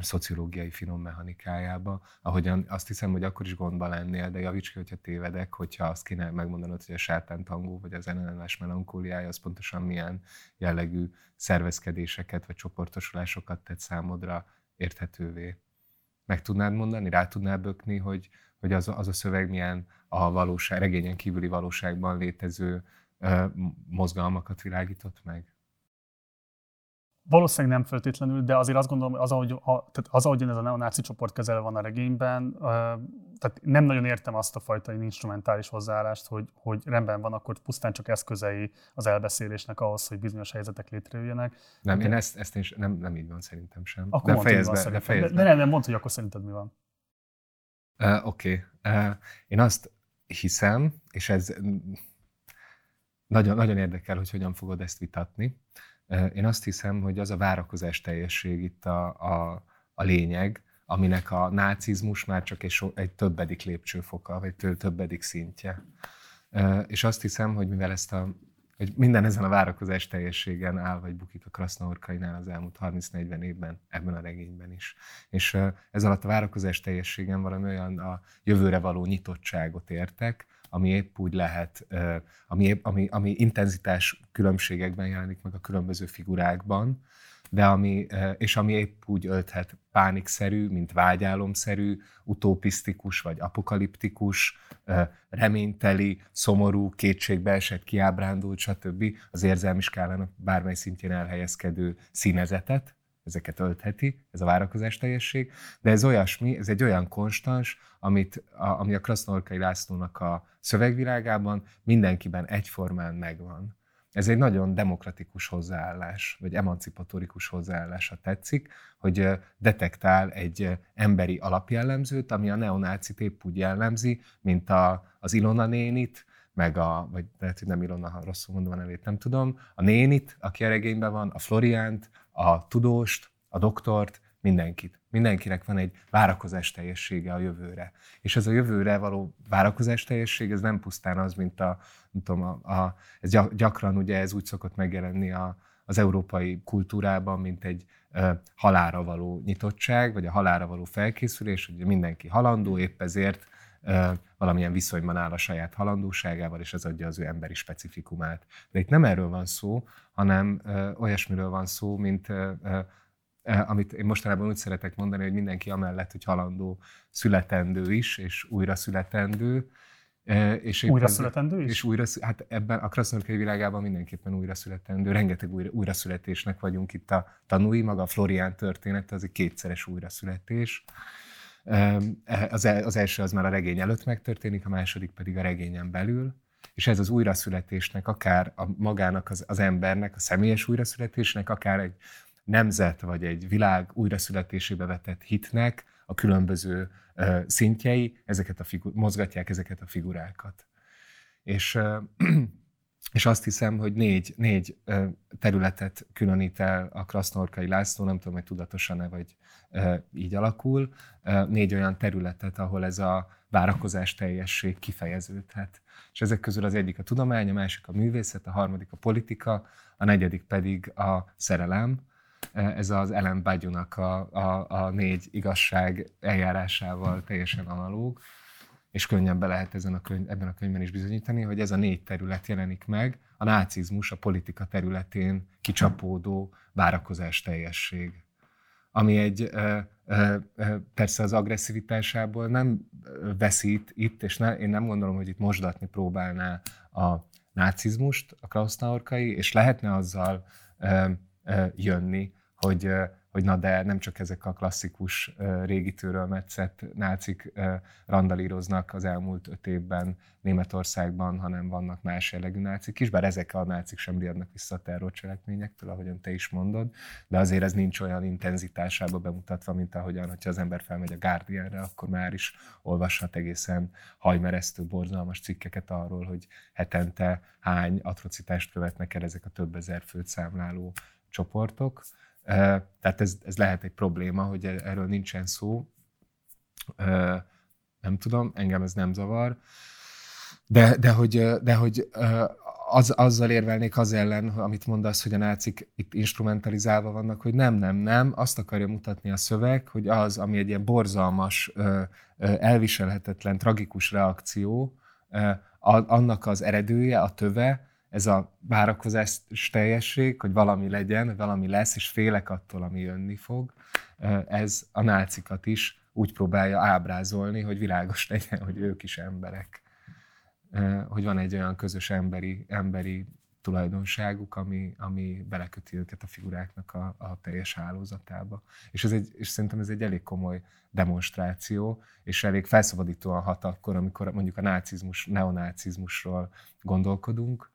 szociológiai finom mechanikájába, ahogyan azt hiszem, hogy akkor is gondba lennél, de javíts ki, hogyha tévedek, hogyha azt kéne megmondanod, hogy a sátán tangó vagy az ellenállás melankóliája az pontosan milyen jellegű szervezkedéseket vagy csoportosulásokat tett számodra érthetővé. Meg tudnád mondani, rá tudnád bökni, hogy, hogy az, az a szöveg milyen a valóság, regényen kívüli valóságban létező mozgalmakat világított meg? Valószínűleg nem feltétlenül, de azért azt gondolom, hogy az, ahogy, a, tehát az, ahogy ez a neonáci csoport kezelve van a regényben, tehát nem nagyon értem azt a fajta instrumentális hozzáállást, hogy, hogy rendben van, akkor pusztán csak eszközei az elbeszélésnek ahhoz, hogy bizonyos helyzetek létrejöjjenek. Nem, én ezt, ezt is, nem, nem így van szerintem sem. Akkor de fejezd be, de, fejezd de, de nem, nem mondd, hogy akkor szerinted mi van. Uh, Oké. Okay. Uh, én azt hiszem, és ez nagyon, nagyon érdekel, hogy hogyan fogod ezt vitatni. Én azt hiszem, hogy az a várakozás teljesség itt a, a, a lényeg, aminek a nácizmus már csak egy, so, egy többedik lépcsőfoka, vagy többedik szintje. És azt hiszem, hogy mivel ezt a hogy minden ezen a várakozás teljességen áll, vagy bukik a Krasznaorkainál az elmúlt 30-40 évben, ebben a regényben is. És ez alatt a várakozás teljességen valami olyan a jövőre való nyitottságot értek, ami épp úgy lehet, ami, ami, ami intenzitás különbségekben jelenik meg a különböző figurákban, de ami, és ami épp úgy ölthet pánikszerű, mint vágyálomszerű, utopisztikus vagy apokaliptikus, reményteli, szomorú, kétségbeesett, kiábrándult, stb. az érzelmi skálának bármely szintjén elhelyezkedő színezetet, ezeket öltheti, ez a várakozás teljesség, de ez olyasmi, ez egy olyan konstans, amit, a, ami a Krasznorkai Lászlónak a szövegvilágában mindenkiben egyformán megvan. Ez egy nagyon demokratikus hozzáállás, vagy emancipatorikus hozzáállás, ha tetszik, hogy detektál egy emberi alapjellemzőt, ami a neonácit épp úgy jellemzi, mint a, az Ilona nénit, meg a, vagy lehet, hogy nem Ilona, ha rosszul mondom a nevét, nem tudom, a nénit, aki a regényben van, a Floriánt, a tudóst, a doktort, mindenkit. Mindenkinek van egy várakozás teljessége a jövőre. És ez a jövőre való várakozás teljesség, ez nem pusztán az, mint a, nem tudom, a, a, ez gyakran ugye ez úgy szokott megjelenni a, az európai kultúrában, mint egy ö, halára való nyitottság, vagy a halára való felkészülés, hogy mindenki halandó, épp ezért ö, valamilyen viszonyban áll a saját halandóságával, és ez adja az ő emberi specifikumát. De itt nem erről van szó, hanem ö, olyasmiről van szó, mint ö, amit én mostanában úgy szeretek mondani, hogy mindenki amellett, hogy halandó születendő is, és újra születendő. És újra születendő is? És újra, hát ebben a Krasznorkai világában mindenképpen újra születendő. Rengeteg újra, újra születésnek vagyunk itt a tanúi, maga a Florián története, az egy kétszeres újra születés. Az, az első az már a regény előtt megtörténik, a második pedig a regényen belül és ez az újraszületésnek, akár a magának az, az embernek, a személyes újraszületésnek, akár egy nemzet vagy egy világ újraszületésébe vetett hitnek a különböző szintjei ezeket a figu- mozgatják ezeket a figurákat. És, és azt hiszem, hogy négy, négy területet különít el a Krasznorkai László, nem tudom, hogy tudatosan-e vagy így alakul, négy olyan területet, ahol ez a várakozás teljesség kifejeződhet. És ezek közül az egyik a tudomány, a másik a művészet, a harmadik a politika, a negyedik pedig a szerelem, ez az Ellen Bagyunak a, a, a négy igazság eljárásával teljesen analóg, és könnyen be lehet ezen a könyv, ebben a könyvben is bizonyítani, hogy ez a négy terület jelenik meg, a nácizmus a politika területén kicsapódó várakozás teljesség. Ami egy ö, ö, persze az agresszivitásából nem veszít itt, és ne, én nem gondolom, hogy itt mosdatni próbálná a nácizmust, a Krausznaorkai, és lehetne azzal jönni, hogy, hogy na de nem csak ezek a klasszikus régi metszett nácik randalíroznak az elmúlt öt évben Németországban, hanem vannak más jellegű nácik is, bár ezek a nácik sem riadnak vissza a terrorcselekményektől, ahogyan te is mondod, de azért ez nincs olyan intenzitásába bemutatva, mint ahogyan, hogyha az ember felmegy a Guardianre, akkor már is olvashat egészen hajmeresztő, borzalmas cikkeket arról, hogy hetente hány atrocitást követnek el ezek a több ezer főt számláló csoportok. Tehát ez, ez lehet egy probléma, hogy e, erről nincsen szó. Nem tudom, engem ez nem zavar. De, de hogy, de hogy az, azzal érvelnék az ellen, amit mondasz, hogy a nácik itt instrumentalizálva vannak, hogy nem, nem, nem, azt akarja mutatni a szöveg, hogy az, ami egy ilyen borzalmas, elviselhetetlen, tragikus reakció, annak az eredője, a töve, ez a várakozás teljesség, hogy valami legyen, valami lesz, és félek attól, ami jönni fog, ez a nácikat is úgy próbálja ábrázolni, hogy világos legyen, hogy ők is emberek. Hogy van egy olyan közös emberi, emberi tulajdonságuk, ami, ami beleköti őket a figuráknak a, a teljes hálózatába. És, ez egy, és szerintem ez egy elég komoly demonstráció, és elég felszabadítóan hat akkor, amikor mondjuk a nácizmus, neonácizmusról gondolkodunk,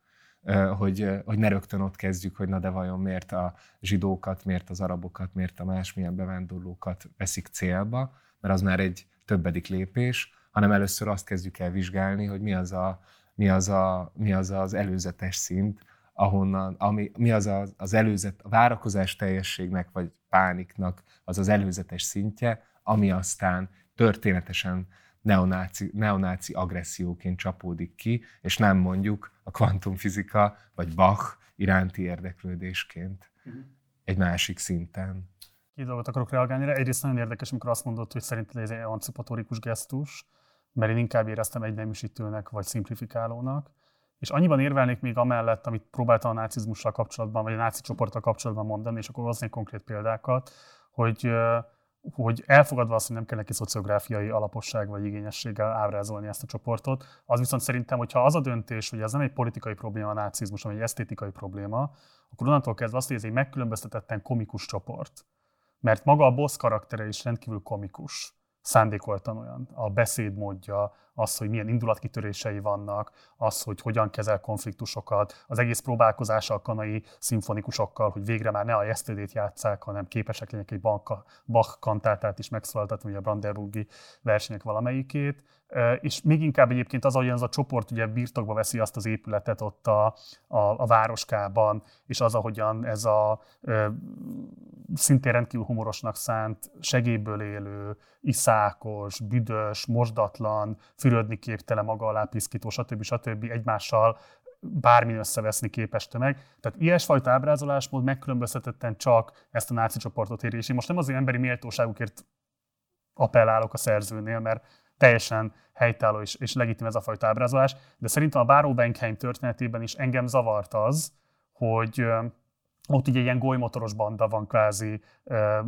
hogy, hogy ne rögtön ott kezdjük, hogy na de vajon miért a zsidókat, miért az arabokat, miért a másmilyen bevándorlókat veszik célba, mert az már egy többedik lépés, hanem először azt kezdjük el vizsgálni, hogy mi az a, mi az, a, mi az, az előzetes szint, ahonnan, ami, mi az a, az előzet, a várakozás teljességnek, vagy pániknak az az előzetes szintje, ami aztán történetesen neonáci, neonáci agresszióként csapódik ki, és nem mondjuk a kvantumfizika vagy Bach iránti érdeklődésként uh-huh. egy másik szinten. Két dolgot akarok reagálni rá. Egyrészt nagyon érdekes, amikor azt mondod, hogy szerinted ez egy emancipatórikus gesztus, mert én inkább éreztem egyneműsítőnek vagy szimplifikálónak. És annyiban érvelnék még amellett, amit próbáltam a nácizmussal kapcsolatban, vagy a náci csoporttal kapcsolatban mondani, és akkor hoznék konkrét példákat, hogy hogy elfogadva azt, hogy nem kell neki szociográfiai alaposság vagy igényességgel ábrázolni ezt a csoportot, az viszont szerintem, hogyha az a döntés, hogy ez nem egy politikai probléma a nácizmus, hanem egy esztétikai probléma, akkor onnantól kezdve azt, hogy ez egy megkülönböztetetten komikus csoport. Mert maga a boss karaktere is rendkívül komikus szándékoltan olyan. A beszédmódja, az, hogy milyen indulatkitörései vannak, az, hogy hogyan kezel konfliktusokat, az egész próbálkozása a kanai szimfonikusokkal, hogy végre már ne a yesterday játszák, hanem képesek legyenek egy Bach kantátát is megszólaltatni, ugye a Brandenburgi versenyek valamelyikét. És még inkább egyébként az, hogy az a csoport ugye birtokba veszi azt az épületet ott a, a, a városkában, és az, ahogyan ez a szintén rendkívül humorosnak szánt, segélyből élő, iszákos, büdös, mosdatlan, fürödni képtelen, maga alá piszkító, stb. stb. egymással bármi összeveszni képes tömeg. Tehát ilyesfajta ábrázolásmód megkülönböztetetten csak ezt a náci csoportot éri. És most nem az emberi méltóságukért appellálok a szerzőnél, mert teljesen helytálló és, és legitim ez a fajta ábrázolás, de szerintem a Báró Benkheim történetében is engem zavart az, hogy ott ugye ilyen golymotoros banda van kvázi ö,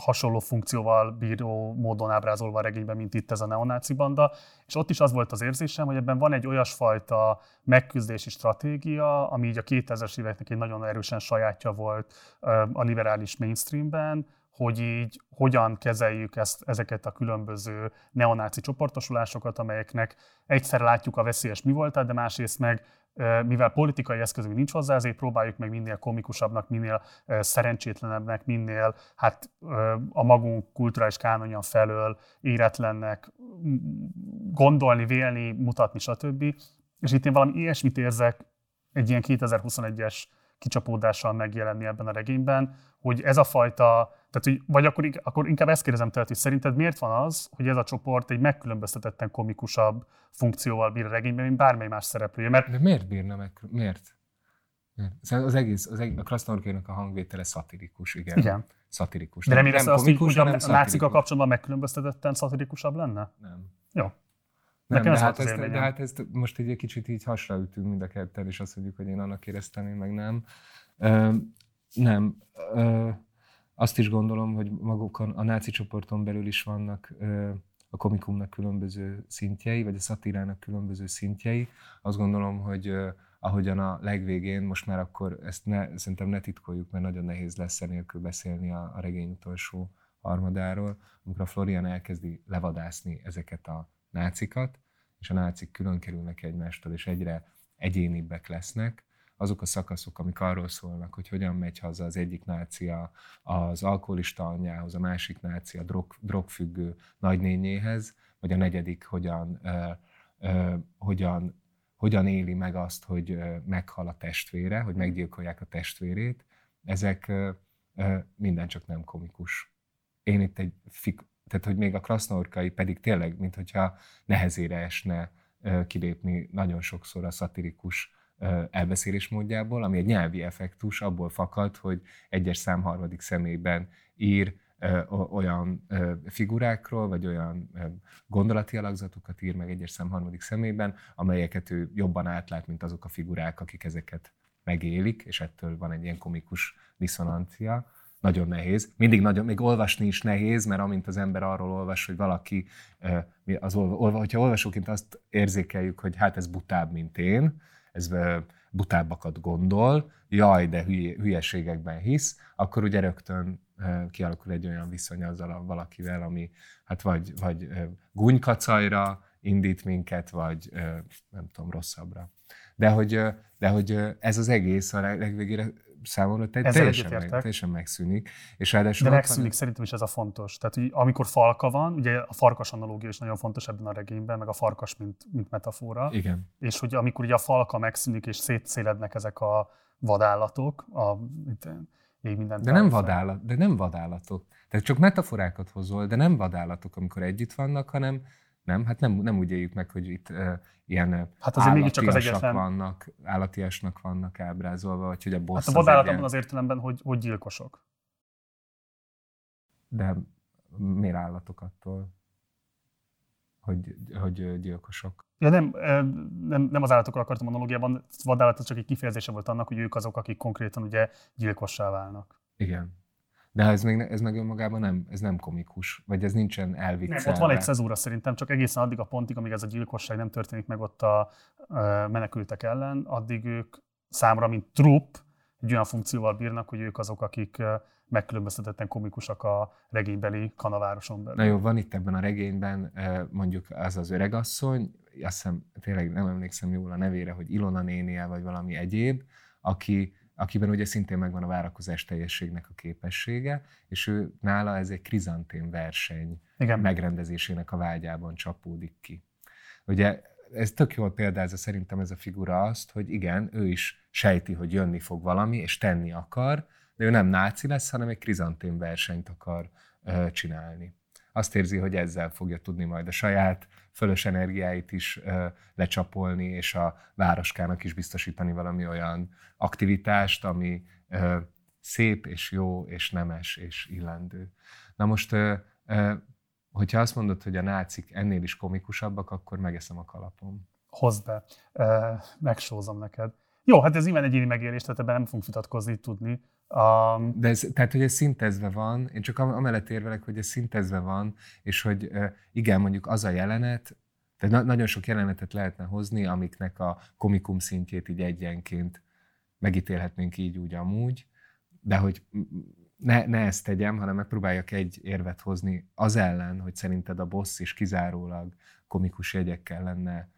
hasonló funkcióval bíró módon ábrázolva a regényben, mint itt ez a neonáci banda, és ott is az volt az érzésem, hogy ebben van egy olyasfajta megküzdési stratégia, ami így a 2000-es éveknek egy nagyon erősen sajátja volt ö, a liberális mainstreamben, hogy így hogyan kezeljük ezt, ezeket a különböző neonáci csoportosulásokat, amelyeknek egyszer látjuk a veszélyes mi voltát, de másrészt meg mivel politikai eszközünk nincs hozzá, ezért próbáljuk meg minél komikusabbnak, minél szerencsétlenebbnek, minél hát a magunk kulturális kánonja felől éretlennek gondolni, vélni, mutatni, stb. És itt én valami ilyesmit érzek egy ilyen 2021-es kicsapódással megjelenni ebben a regényben, hogy ez a fajta, tehát hogy, vagy akkor, akkor inkább ezt kérdezem tehát, hogy szerinted miért van az, hogy ez a csoport egy megkülönböztetetten komikusabb funkcióval bír a regényben, mint bármely más szereplője? Mert... De miért bírna meg? Miért? Az egész, az egész a Krasznorkének a hangvétele szatirikus, igen. Igen. Szatirikus. De nem, nem azt, hogy a nácikkal kapcsolatban megkülönböztetetten szatirikusabb lenne? Nem. Jó. Nem, de hát, ezt, de hát ezt most egy kicsit így hasraütünk mind a ketten, és azt mondjuk, hogy én annak éreztem, én meg nem. Nem. Ö, azt is gondolom, hogy magukon a náci csoporton belül is vannak ö, a komikumnak különböző szintjei, vagy a szatírának különböző szintjei. Azt gondolom, hogy ö, ahogyan a legvégén, most már akkor ezt ne, szerintem ne titkoljuk, mert nagyon nehéz lesz enélkül beszélni a, a regény utolsó harmadáról, amikor a Florian elkezdi levadászni ezeket a nácikat, és a nácik külön kerülnek egymástól, és egyre egyénibbek lesznek, azok a szakaszok, amik arról szólnak, hogy hogyan megy haza az egyik nácia az alkoholista anyjához, a másik nácia drog, drogfüggő nagynényéhez, vagy a negyedik hogyan, ö, ö, hogyan, hogyan éli meg azt, hogy meghal a testvére, hogy meggyilkolják a testvérét, ezek ö, ö, minden csak nem komikus. Én itt egy fik, tehát hogy még a krasznorkai pedig tényleg, mint hogyha nehezére esne kilépni nagyon sokszor a szatirikus elbeszélés módjából, ami egy nyelvi effektus, abból fakad, hogy egyes szám harmadik személyben ír olyan figurákról, vagy olyan gondolati alakzatokat ír meg egyes szám harmadik személyben, amelyeket ő jobban átlát, mint azok a figurák, akik ezeket megélik, és ettől van egy ilyen komikus diszonancia nagyon nehéz. Mindig nagyon, még olvasni is nehéz, mert amint az ember arról olvas, hogy valaki, az, olva, hogyha olvasóként azt érzékeljük, hogy hát ez butább, mint én, ez butábbakat gondol, jaj, de hülyeségekben hisz, akkor ugye rögtön kialakul egy olyan viszony azzal a valakivel, ami hát vagy, vagy gúnykacajra indít minket, vagy nem tudom, rosszabbra. De hogy, de hogy ez az egész a legvégére számomra te, teljesen, meg, teljesen megszűnik. És ráadásul De megszűnik, van... szerintem is ez a fontos. Tehát, hogy amikor falka van, ugye a farkas analógia is nagyon fontos ebben a regényben, meg a farkas, mint, mint metafora. Igen. És hogy amikor ugye a falka megszűnik, és szétszélednek ezek a vadállatok, a, még mindent de nem, vadállat, de nem vadállatok. Tehát csak metaforákat hozol, de nem vadállatok, amikor együtt vannak, hanem nem, hát nem, nem úgy éljük meg, hogy itt uh, ilyen hát azért mégiscsak az egyetlen... vannak, állatiasnak vannak ábrázolva, vagy hogy a boss Hát a vadállat abban az értelemben, hogy, hogy gyilkosok. De miért állatok attól, hogy, hogy gyilkosok? Ja, nem, nem, nem az állatokról akartam monológiában, vadállat csak egy kifejezése volt annak, hogy ők azok, akik konkrétan ugye gyilkossá válnak. Igen. De ez meg, ez meg önmagában nem, ez nem komikus, vagy ez nincsen elviccelve. Nem, ott van egy cezúra szerintem, csak egészen addig a pontig, amíg ez a gyilkosság nem történik meg ott a menekültek ellen, addig ők számra, mint trupp, egy olyan funkcióval bírnak, hogy ők azok, akik megkülönböztetetten komikusak a regénybeli kanavároson belül. Na jó, van itt ebben a regényben mondjuk az az öregasszony, azt hiszem, tényleg nem emlékszem jól a nevére, hogy Ilona nénie, vagy valami egyéb, aki akiben ugye szintén megvan a várakozás teljességnek a képessége, és ő nála ez egy krizantén verseny Igen. megrendezésének a vágyában csapódik ki. Ugye ez tök jól példázza szerintem ez a figura azt, hogy igen, ő is sejti, hogy jönni fog valami, és tenni akar, de ő nem náci lesz, hanem egy krizantén versenyt akar ö, csinálni. Azt érzi, hogy ezzel fogja tudni majd a saját fölös energiáit is ö, lecsapolni, és a városkának is biztosítani valami olyan aktivitást, ami ö, szép és jó és nemes és illendő. Na most, ö, ö, hogyha azt mondod, hogy a nácik ennél is komikusabbak, akkor megeszem a kalapom. Hozd be, megsózom neked. Jó, hát ez nyilván egyéni megélés, tehát ebben nem fogunk vitatkozni, tudni. Um, De ez, tehát, hogy ez szintezve van, én csak amellett érvelek, hogy ez szintezve van, és hogy igen, mondjuk az a jelenet, tehát na- nagyon sok jelenetet lehetne hozni, amiknek a komikum szintjét így egyenként megítélhetnénk így úgy amúgy, de hogy ne, ne ezt tegyem, hanem megpróbáljak egy érvet hozni az ellen, hogy szerinted a boss is kizárólag komikus jegyekkel lenne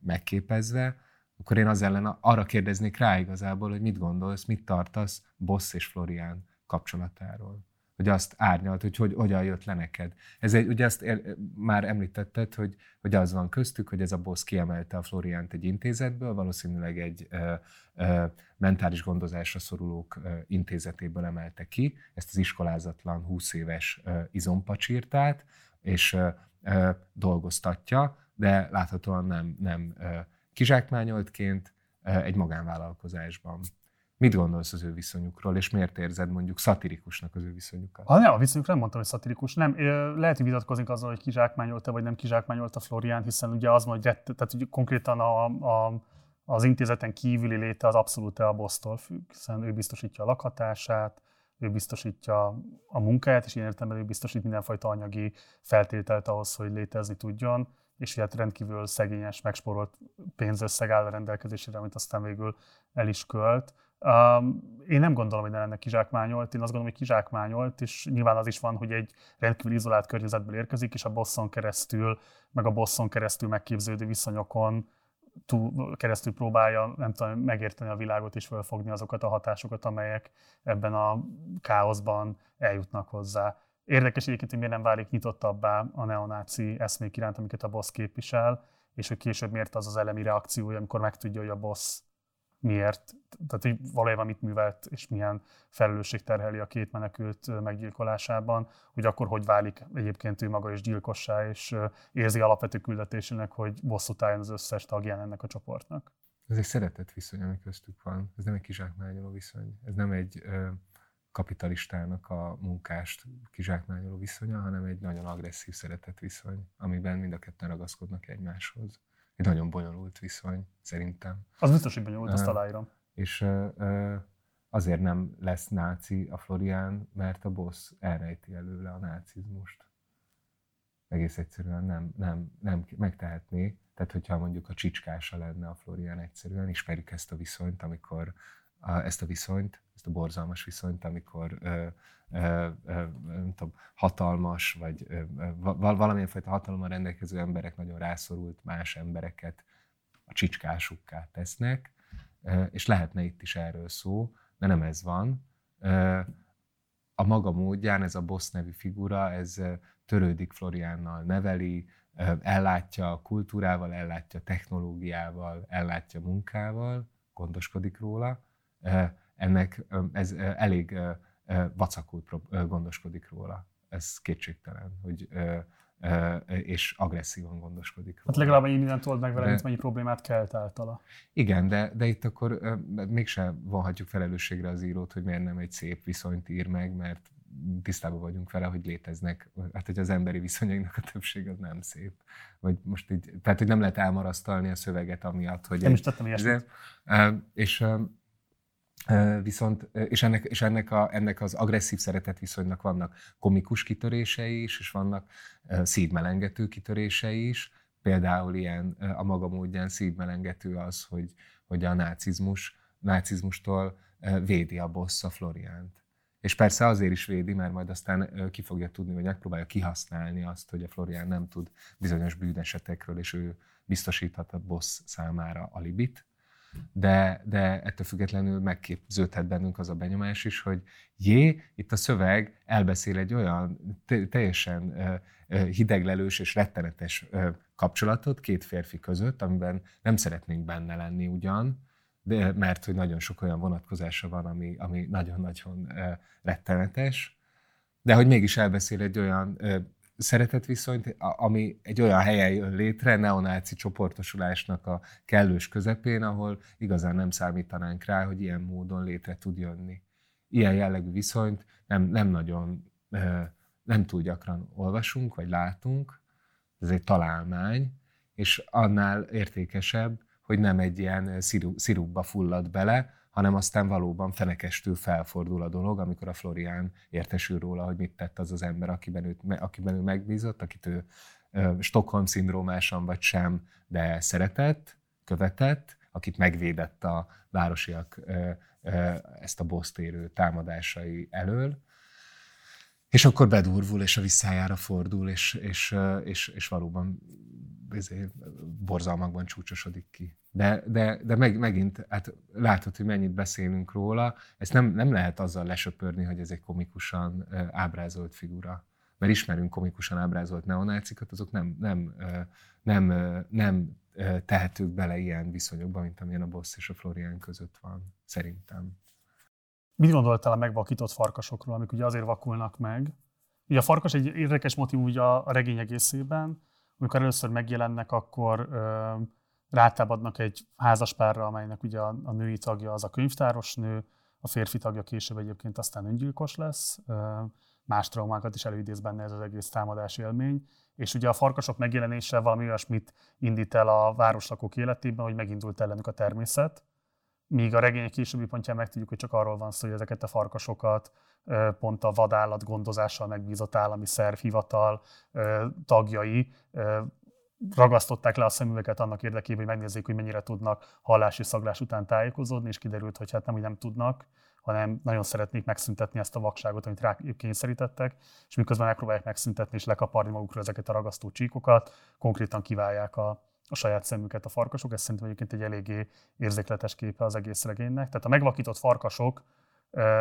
megképezve, akkor én az ellen arra kérdeznék rá igazából, hogy mit gondolsz, mit tartasz Boss és Florián kapcsolatáról. Hogy azt árnyalt, hogy, hogy hogyan jött le neked. Ez egy, ugye azt ér, már említetted, hogy, hogy az van köztük, hogy ez a Boss kiemelte a Floriánt egy intézetből, valószínűleg egy ö, ö, mentális gondozásra szorulók ö, intézetéből emelte ki, ezt az iskolázatlan 20 éves ö, izompacsírtát, és ö, ö, dolgoztatja, de láthatóan nem, nem ö, kizsákmányoltként egy magánvállalkozásban. Mit gondolsz az ő viszonyukról, és miért érzed mondjuk szatirikusnak az ő viszonyukat? Ha nem, a viszonyuk nem mondtam, hogy szatirikus. Nem, lehet, hogy vitatkozni azzal, hogy kizsákmányolta, vagy nem kizsákmányolta Florián, hiszen ugye az hogy, tehát ugye konkrétan a, a, az intézeten kívüli léte az abszolút a bosztól függ, hiszen ő biztosítja a lakhatását, ő biztosítja a munkáját, és ilyen értelemben ő biztosít mindenfajta anyagi feltételt ahhoz, hogy létezni tudjon és hát rendkívül szegényes, megsporolt pénzösszeg áll a rendelkezésére, amit aztán végül el is költ. Um, én nem gondolom, hogy ne lenne kizsákmányolt, én azt gondolom, hogy kizsákmányolt, és nyilván az is van, hogy egy rendkívül izolált környezetből érkezik, és a bosszon keresztül, meg a bosszon keresztül megképződő viszonyokon túl, keresztül próbálja nem tudom, megérteni a világot és fölfogni azokat a hatásokat, amelyek ebben a káoszban eljutnak hozzá. Érdekes egyébként, hogy miért nem válik nyitottabbá a neonáci eszmék iránt, amiket a boss képvisel, és hogy később miért az az elemi reakciója, amikor megtudja, hogy a boss miért, tehát hogy valójában mit művelt, és milyen felelősség terheli a két menekült meggyilkolásában, hogy akkor hogy válik egyébként ő maga is gyilkossá, és érzi alapvető küldetésének, hogy bosszút álljon az összes tagján ennek a csoportnak. Ez egy szeretett viszony, ami köztük van. Ez nem egy kizsákmányoló viszony. Ez nem egy kapitalistának a munkást kizsákmányoló viszonya, hanem egy nagyon agresszív szeretett viszony, amiben mind a ketten ragaszkodnak egymáshoz. Egy nagyon bonyolult viszony, szerintem. Az biztos, hogy bonyolult, azt aláírom. És azért nem lesz náci a Florián, mert a boss elrejti előle a nácizmust. Egész egyszerűen nem, nem, nem megtehetné. Tehát, hogyha mondjuk a csicskása lenne a Florian egyszerűen, ismerjük ezt a viszonyt, amikor a, ezt a viszonyt, ezt a borzalmas viszonyt, amikor ö, ö, ö, nem tudom, hatalmas, vagy ö, valamilyen fajta hatalommal rendelkező emberek nagyon rászorult más embereket a csicskásukká tesznek, ö, és lehetne itt is erről szó, de nem ez van. Ö, a maga módján ez a Boss nevű figura, ez törődik Floriánnal, neveli, ellátja a kultúrával, ellátja technológiával, ellátja munkával, gondoskodik róla. Ennek ez elég vacakul gondoskodik róla. Ez kétségtelen, hogy és agresszívan gondoskodik róla. Hát legalább ennyi mindent old meg vele, de, mint mennyi problémát kelt általa. Igen, de, de itt akkor mégsem vonhatjuk felelősségre az írót, hogy miért nem egy szép viszonyt ír meg, mert tisztában vagyunk vele, hogy léteznek, hát hogy az emberi viszonyainknak a többség az nem szép. Vagy most így, tehát, hogy nem lehet elmarasztalni a szöveget amiatt, hogy... Nem is tettem ilyesmit. És Viszont, és, ennek, és ennek, a, ennek az agresszív szeretet viszonynak vannak komikus kitörései is, és vannak szívmelengető kitörései is. Például ilyen a maga módján szívmelengető az, hogy, hogy a nácizmus, nácizmustól védi a bossa Floriánt. És persze azért is védi, mert majd aztán ki fogja tudni, vagy megpróbálja kihasználni azt, hogy a Florián nem tud bizonyos bűnesetekről, és ő biztosíthat a boss számára alibit. De, de ettől függetlenül megképződhet bennünk az a benyomás is, hogy jé, itt a szöveg elbeszél egy olyan teljesen hideglelős és rettenetes kapcsolatot két férfi között, amiben nem szeretnénk benne lenni ugyan, de, mert hogy nagyon sok olyan vonatkozása van, ami, ami nagyon-nagyon rettenetes, de hogy mégis elbeszél egy olyan szeretetviszonyt, ami egy olyan helyen jön létre, neonáci csoportosulásnak a kellős közepén, ahol igazán nem számítanánk rá, hogy ilyen módon létre tud jönni. Ilyen jellegű viszonyt nem, nem nagyon, nem túl gyakran olvasunk, vagy látunk, ez egy találmány, és annál értékesebb, hogy nem egy ilyen szirupba fullad bele, hanem aztán valóban fenekestül felfordul a dolog, amikor a Florián értesül róla, hogy mit tett az az ember, akiben, őt, akiben ő megbízott, akit ő Stockholm-szindrómásan vagy sem, de szeretett, követett, akit megvédett a városiak ezt a bosztérő támadásai elől, és akkor bedurvul, és a visszájára fordul, és, és, és, és valóban izé, borzalmakban csúcsosodik ki. De, de, de meg, megint, hát látod, hogy mennyit beszélünk róla, ezt nem, nem lehet azzal lesöpörni, hogy ez egy komikusan ábrázolt figura. Mert ismerünk komikusan ábrázolt neonácikat, azok nem, nem, nem, nem tehetők bele ilyen viszonyokba, mint amilyen a Boss és a Florian között van, szerintem. Mit gondoltál a megvakított farkasokról, amik ugye azért vakulnak meg? Ugye a farkas egy érdekes motiv ugye a regény egészében, amikor először megjelennek, akkor ö, rátámadnak egy házaspárra, amelynek ugye a, a női tagja az a könyvtáros nő, a férfi tagja később egyébként aztán öngyilkos lesz, ö, más traumákat is előidéz benne ez az egész támadás élmény, és ugye a farkasok megjelenése valami olyasmit indít el a városlakók életében, hogy megindult ellenük a természet, míg a regény későbbi pontján megtudjuk, hogy csak arról van szó, hogy ezeket a farkasokat pont a vadállat gondozással megbízott állami szerv, hivatal tagjai ragasztották le a szemüveket annak érdekében, hogy megnézzék, hogy mennyire tudnak hallás és szaglás után tájékozódni, és kiderült, hogy hát nem, hogy nem tudnak, hanem nagyon szeretnék megszüntetni ezt a vakságot, amit rá kényszerítettek, és miközben megpróbálják megszüntetni és lekaparni magukról ezeket a ragasztó csíkokat, konkrétan kiválják a, a saját szemüket a farkasok. Ez szerintem egyébként egy eléggé érzékletes képe az egész regénynek. Tehát a megvakított farkasok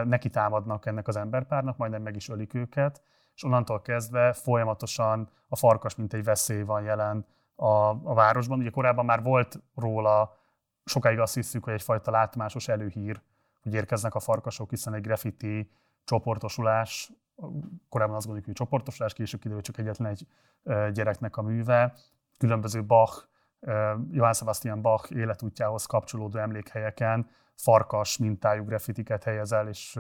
neki támadnak ennek az emberpárnak, majdnem meg is ölik őket, és onnantól kezdve folyamatosan a farkas, mint egy veszély van jelen a, a városban. Ugye korábban már volt róla, sokáig azt hiszük, hogy egyfajta látomásos előhír, hogy érkeznek a farkasok, hiszen egy graffiti csoportosulás, korábban azt gondoljuk, hogy csoportosulás, később kiderül csak egyetlen egy gyereknek a műve, különböző Bach, Johann Sebastian Bach életútjához kapcsolódó emlékhelyeken farkas mintájú graffitiket helyezel, és,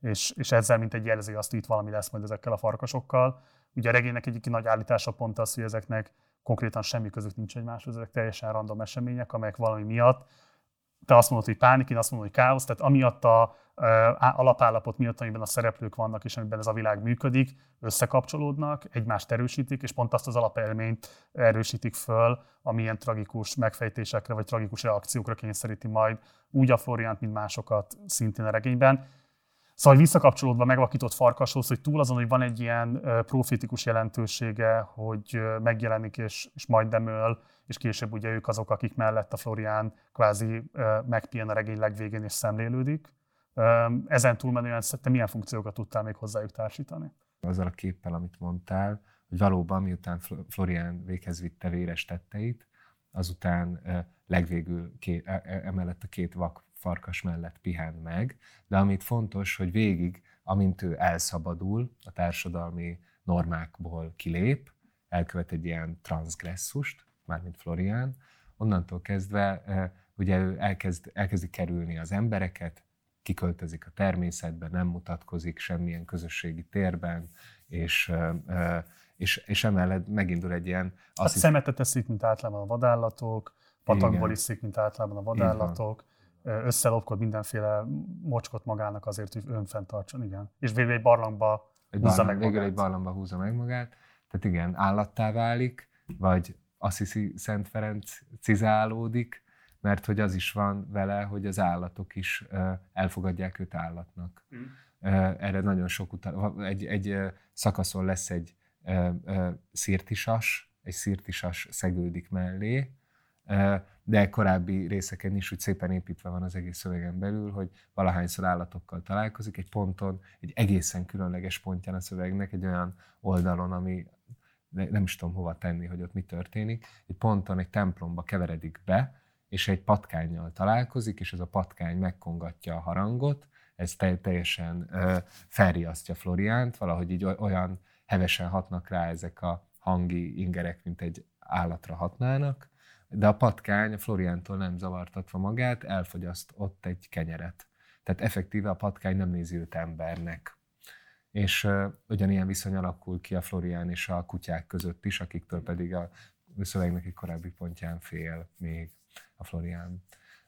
és, és ezzel mint egy jelzi azt, hogy itt valami lesz majd ezekkel a farkasokkal. Ugye a regénynek egyik nagy állítása pont az, hogy ezeknek konkrétan semmi közük nincs egymáshoz, ezek teljesen random események, amelyek valami miatt te azt mondod, hogy pánik, én azt mondom, hogy káosz, tehát amiatt a alapállapot miatt, amiben a szereplők vannak, és amiben ez a világ működik, összekapcsolódnak, egymást erősítik, és pont azt az alapelményt erősítik föl, ami ilyen tragikus megfejtésekre vagy tragikus reakciókra kényszeríti majd úgy a Floriant, mint másokat szintén a regényben. Szóval visszakapcsolódva megvakított farkashoz, hogy túl azon, hogy van egy ilyen profétikus jelentősége, hogy megjelenik és, és majd demöl, és később ugye ők azok, akik mellett a Florián kvázi megpihen a regény legvégén és szemlélődik. Ezen túlmenően te milyen funkciókat tudtál még hozzájuk társítani? Azzal a képpel, amit mondtál, hogy valóban miután Florian véghez vitte véres tetteit, azután legvégül két, e, e, emellett a két vak farkas mellett pihen meg, de amit fontos, hogy végig, amint ő elszabadul, a társadalmi normákból kilép, elkövet egy ilyen transgresszust, mármint Florian, onnantól kezdve ugye ő elkezd, elkezdi kerülni az embereket, kiköltözik a természetbe, nem mutatkozik semmilyen közösségi térben, és, és, és emellett megindul egy ilyen... Hát szemetet eszik, mint általában a vadállatok, patakból iszik, mint általában a vadállatok, összelopkod mindenféle mocskot magának azért, hogy önfenntartson, igen. És végül egy barlangba egy húzza barlang, meg magát. Végül egy barlangba húzza meg magát. Tehát igen, állattá válik, vagy Assisi Szent Ferenc cizálódik, mert hogy az is van vele, hogy az állatok is elfogadják őt állatnak. Mm. Erre nagyon sok utal. Egy, egy szakaszon lesz egy szirtisas, egy szirtisas szegődik mellé, de korábbi részeken is úgy szépen építve van az egész szövegen belül, hogy valahányszor állatokkal találkozik, egy ponton, egy egészen különleges pontján a szövegnek, egy olyan oldalon, ami nem is tudom hova tenni, hogy ott mi történik, egy ponton egy templomba keveredik be, és egy patkányjal találkozik, és ez a patkány megkongatja a harangot, ez teljesen ö, felriasztja Floriánt, valahogy így olyan hevesen hatnak rá ezek a hangi ingerek, mint egy állatra hatnának, de a patkány a Floriántól nem zavartatva magát, elfogyaszt ott egy kenyeret. Tehát effektíve a patkány nem nézi őt embernek. És uh, ugyanilyen viszony alakul ki a Florián és a kutyák között is, akiktől pedig a szövegnek egy korábbi pontján fél még a Florián,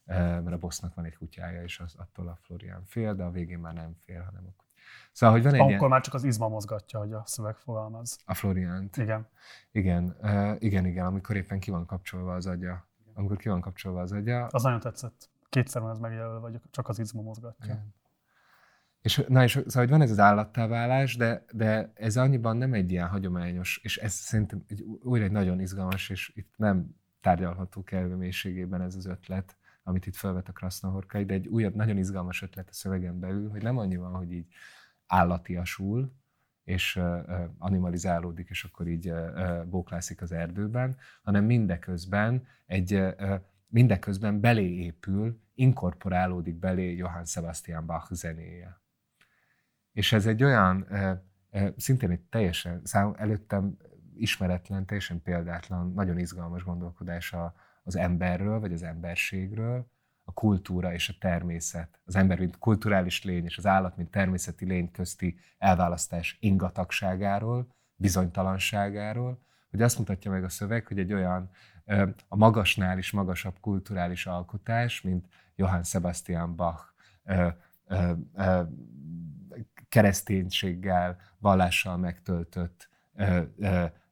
mert a bossnak van egy kutyája, és az attól a Florián fél, de a végén már nem fél, hanem a. Szóval, hogy van egy Akkor ilyen... már csak az izma mozgatja, hogy a szöveg fogalmaz. A Floriánt. Igen. Igen, uh, igen, igen, amikor éppen ki van kapcsolva az agya. Amikor ki van kapcsolva az agya. Az nagyon tetszett. Kétszer van ez megjelölve, vagy csak az izma mozgatja. Igen. És, na és szóval, hogy van ez az állattá válás, de, de ez annyiban nem egy ilyen hagyományos, és ez szerintem egy, újra egy nagyon izgalmas, és itt nem tárgyalható kellő mélységében ez az ötlet, amit itt felvet a Krasznahorkai, de egy újabb, nagyon izgalmas ötlet a szövegen belül, hogy nem annyi van, hogy így állatiasul, és animalizálódik, és akkor így bóklászik az erdőben, hanem mindeközben egy mindeközben belé épül, inkorporálódik belé Johann Sebastian Bach zenéje. És ez egy olyan, szintén egy teljesen, szám, előttem ismeretlen, teljesen példátlan, nagyon izgalmas gondolkodás az emberről, vagy az emberségről, kultúra és a természet, az ember, mint kulturális lény, és az állat, mint természeti lény közti elválasztás ingatagságáról, bizonytalanságáról, hogy azt mutatja meg a szöveg, hogy egy olyan a magasnál is magasabb kulturális alkotás, mint Johann Sebastian Bach kereszténységgel, vallással megtöltött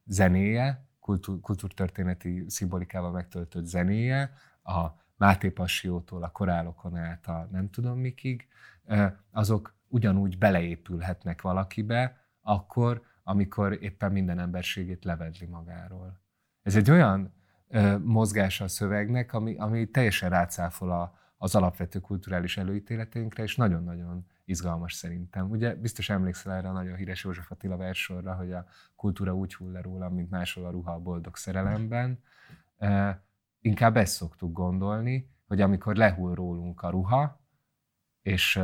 zenéje, kultúr, kultúrtörténeti szimbolikával megtöltött zenéje, a Máté Passiótól a korálokon át a nem tudom mikig, azok ugyanúgy beleépülhetnek valakibe, akkor, amikor éppen minden emberségét levedli magáról. Ez egy olyan mozgás a szövegnek, ami, ami teljesen rácáfol a, az alapvető kulturális előítéleteinkre, és nagyon-nagyon izgalmas szerintem. Ugye biztos emlékszel erre a nagyon híres József Attila versorra, hogy a kultúra úgy hull le rólam, mint máshol a ruha a boldog szerelemben. E, inkább ezt szoktuk gondolni, hogy amikor lehull rólunk a ruha, és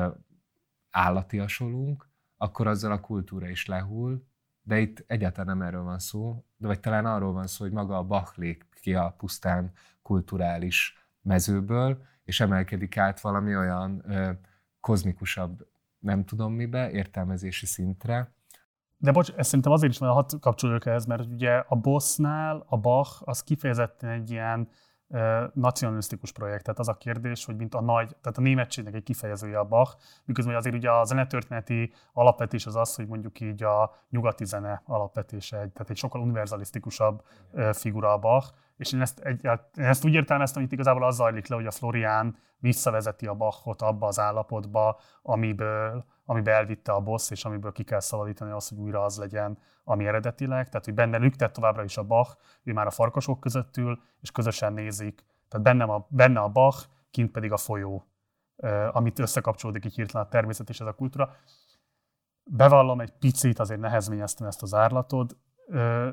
állatiasolunk, akkor azzal a kultúra is lehull, de itt egyáltalán nem erről van szó, de vagy talán arról van szó, hogy maga a Bach lép ki a pusztán kulturális mezőből, és emelkedik át valami olyan ö, kozmikusabb nem tudom mibe, értelmezési szintre. De bocs, ez szerintem azért is van, hat kapcsolódok ehhez, mert ugye a bossnál a Bach az kifejezetten egy ilyen nacionalisztikus projekt. Tehát az a kérdés, hogy mint a nagy, tehát a németségnek egy kifejezője a Bach, miközben azért ugye a zenetörténeti alapvetés az az, hogy mondjuk így a nyugati zene alapvetése, tehát egy sokkal univerzalisztikusabb figura a Bach, és én ezt, egy, én ezt úgy értelmeztem, hogy itt igazából az zajlik le, hogy a Florián visszavezeti a Bachot abba az állapotba, amiből, amiben elvitte a boss, és amiből ki kell szabadítani az, hogy újra az legyen, ami eredetileg. Tehát, hogy benne lüktet továbbra is a Bach, ő már a farkasok között ül, és közösen nézik. Tehát benne a, benne a Bach, kint pedig a folyó, amit összekapcsolódik így hirtelen a természet és ez a kultúra. Bevallom, egy picit azért nehezményeztem ezt az árlatod,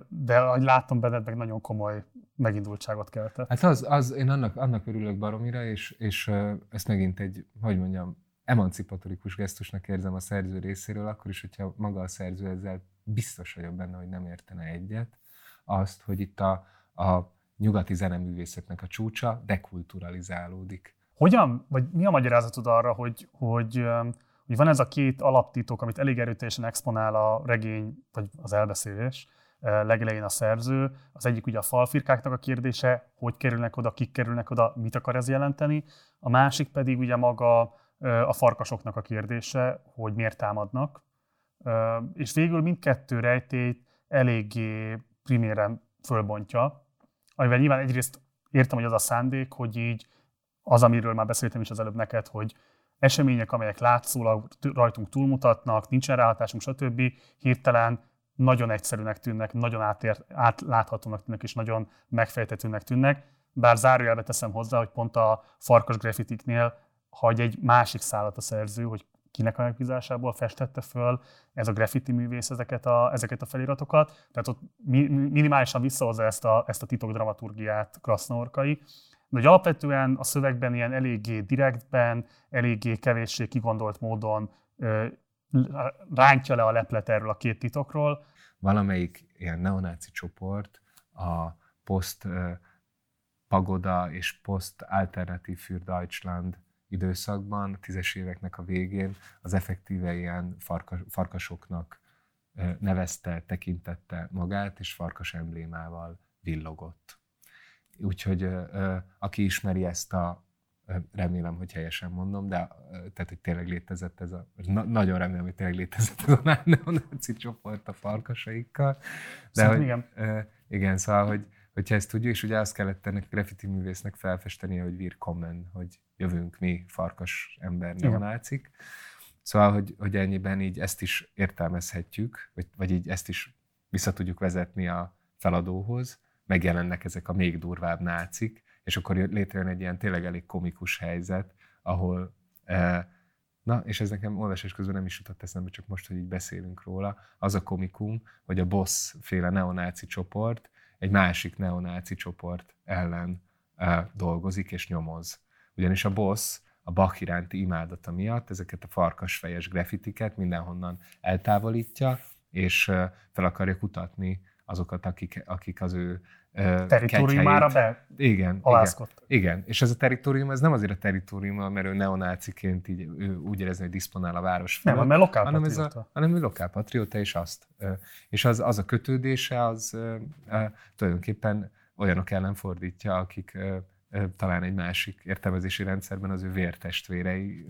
de ahogy láttam benned, meg nagyon komoly megindultságot keltett. Hát az, az én annak, annak örülök baromira, és, és ezt megint egy, hogy mondjam, emancipatorikus gesztusnak érzem a szerző részéről, akkor is, hogyha maga a szerző ezzel biztos vagyok benne, hogy nem értene egyet, azt, hogy itt a, a nyugati zeneművészetnek a csúcsa dekulturalizálódik. Hogyan, vagy mi a magyarázatod arra, hogy, hogy, hogy van ez a két alaptitok, amit elég erőteljesen exponál a regény, vagy az elbeszélés, legelején a szerző. Az egyik ugye a falfirkáknak a kérdése, hogy kerülnek oda, kik kerülnek oda, mit akar ez jelenteni. A másik pedig ugye maga a farkasoknak a kérdése, hogy miért támadnak. És végül mindkettő rejtét eléggé priméren fölbontja, amivel nyilván egyrészt értem, hogy az a szándék, hogy így az, amiről már beszéltem is az előbb neked, hogy események, amelyek látszólag rajtunk túlmutatnak, nincsen ráhatásunk, stb. hirtelen nagyon egyszerűnek tűnnek, nagyon átért, átláthatónak tűnnek, és nagyon megfejtetőnek tűnnek. Bár zárójelbe teszem hozzá, hogy pont a farkas grafitiknél hagy egy másik szállat a szerző, hogy kinek a megbízásából festette föl ez a graffiti művész ezeket a, ezeket a feliratokat. Tehát ott minimálisan visszahozza ezt a, ezt a titok dramaturgiát Krasznorkai. De hogy alapvetően a szövegben ilyen eléggé direktben, eléggé kevéssé kigondolt módon ö, rántja le a leplet erről a két titokról. Valamelyik ilyen neonáci csoport a poszt pagoda és poszt alternatív für Deutschland időszakban, a tízes éveknek a végén az effektíve ilyen farkas, farkasoknak nevezte, tekintette magát, és farkas emblémával villogott. Úgyhogy aki ismeri ezt a remélem, hogy helyesen mondom, de tehát, hogy tényleg létezett ez a, na, nagyon remélem, hogy tényleg létezett ez a neonáci csoport a farkasaikkal. De hogy, igen. igen, szóval, hogy, hogyha ezt tudjuk, és ugye azt kellett ennek a graffiti művésznek felfestenie, hogy wir kommen, hogy jövünk mi farkas ember neonácik. Szóval, hogy, hogy ennyiben így ezt is értelmezhetjük, vagy, vagy így ezt is vissza tudjuk vezetni a feladóhoz, megjelennek ezek a még durvább nácik, és akkor létrejön egy ilyen tényleg elég komikus helyzet, ahol eh, Na, és ez nekem olvasás közben nem is jutott eszembe, csak most, hogy így beszélünk róla, az a komikum, hogy a boss féle neonáci csoport egy másik neonáci csoport ellen uh, dolgozik és nyomoz. Ugyanis a boss a Bach iránti imádata miatt ezeket a farkasfejes grafitiket mindenhonnan eltávolítja, és uh, fel akarja kutatni azokat, akik, akik az ő Teritoriumára be igen, igen, igen, és ez a teritorium, ez nem azért a teritorium, mert ő neonáciként így, ő úgy érezni, hogy disponál a város felett. Nem, mert lokálpatrióta. Hanem, ez a, hanem ő lokálpatrióta, és azt. És az, az a kötődése, az tulajdonképpen olyanok ellen fordítja, akik talán egy másik értelmezési rendszerben az ő vértestvérei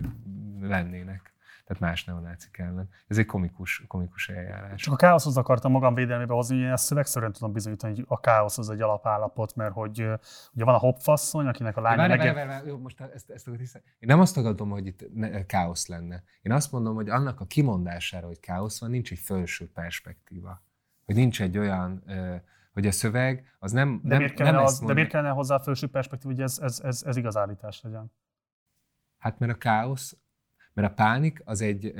lennének tehát más neonácik ellen. Ez egy komikus, komikus eljárás. Csak a káoszhoz akartam magam védelmébe hozni, hogy ezt szövegszerűen tudom bizonyítani, hogy a káosz az egy alapállapot, mert hogy ugye van a hopfasszony, akinek a lánya... Várj, várj, várj, várj, jó, most ezt, ezt ezt Én nem azt tagadom, hogy itt ne, káosz lenne. Én azt mondom, hogy annak a kimondására, hogy káosz van, nincs egy felső perspektíva. Hogy nincs egy olyan hogy a szöveg az nem... De, nem, miért, kellene nem az, de miért kellene hozzá a felső perspektíva, hogy ez, ez, ez, ez igaz állítás legyen? Hát mert a káosz mert a pánik az egy,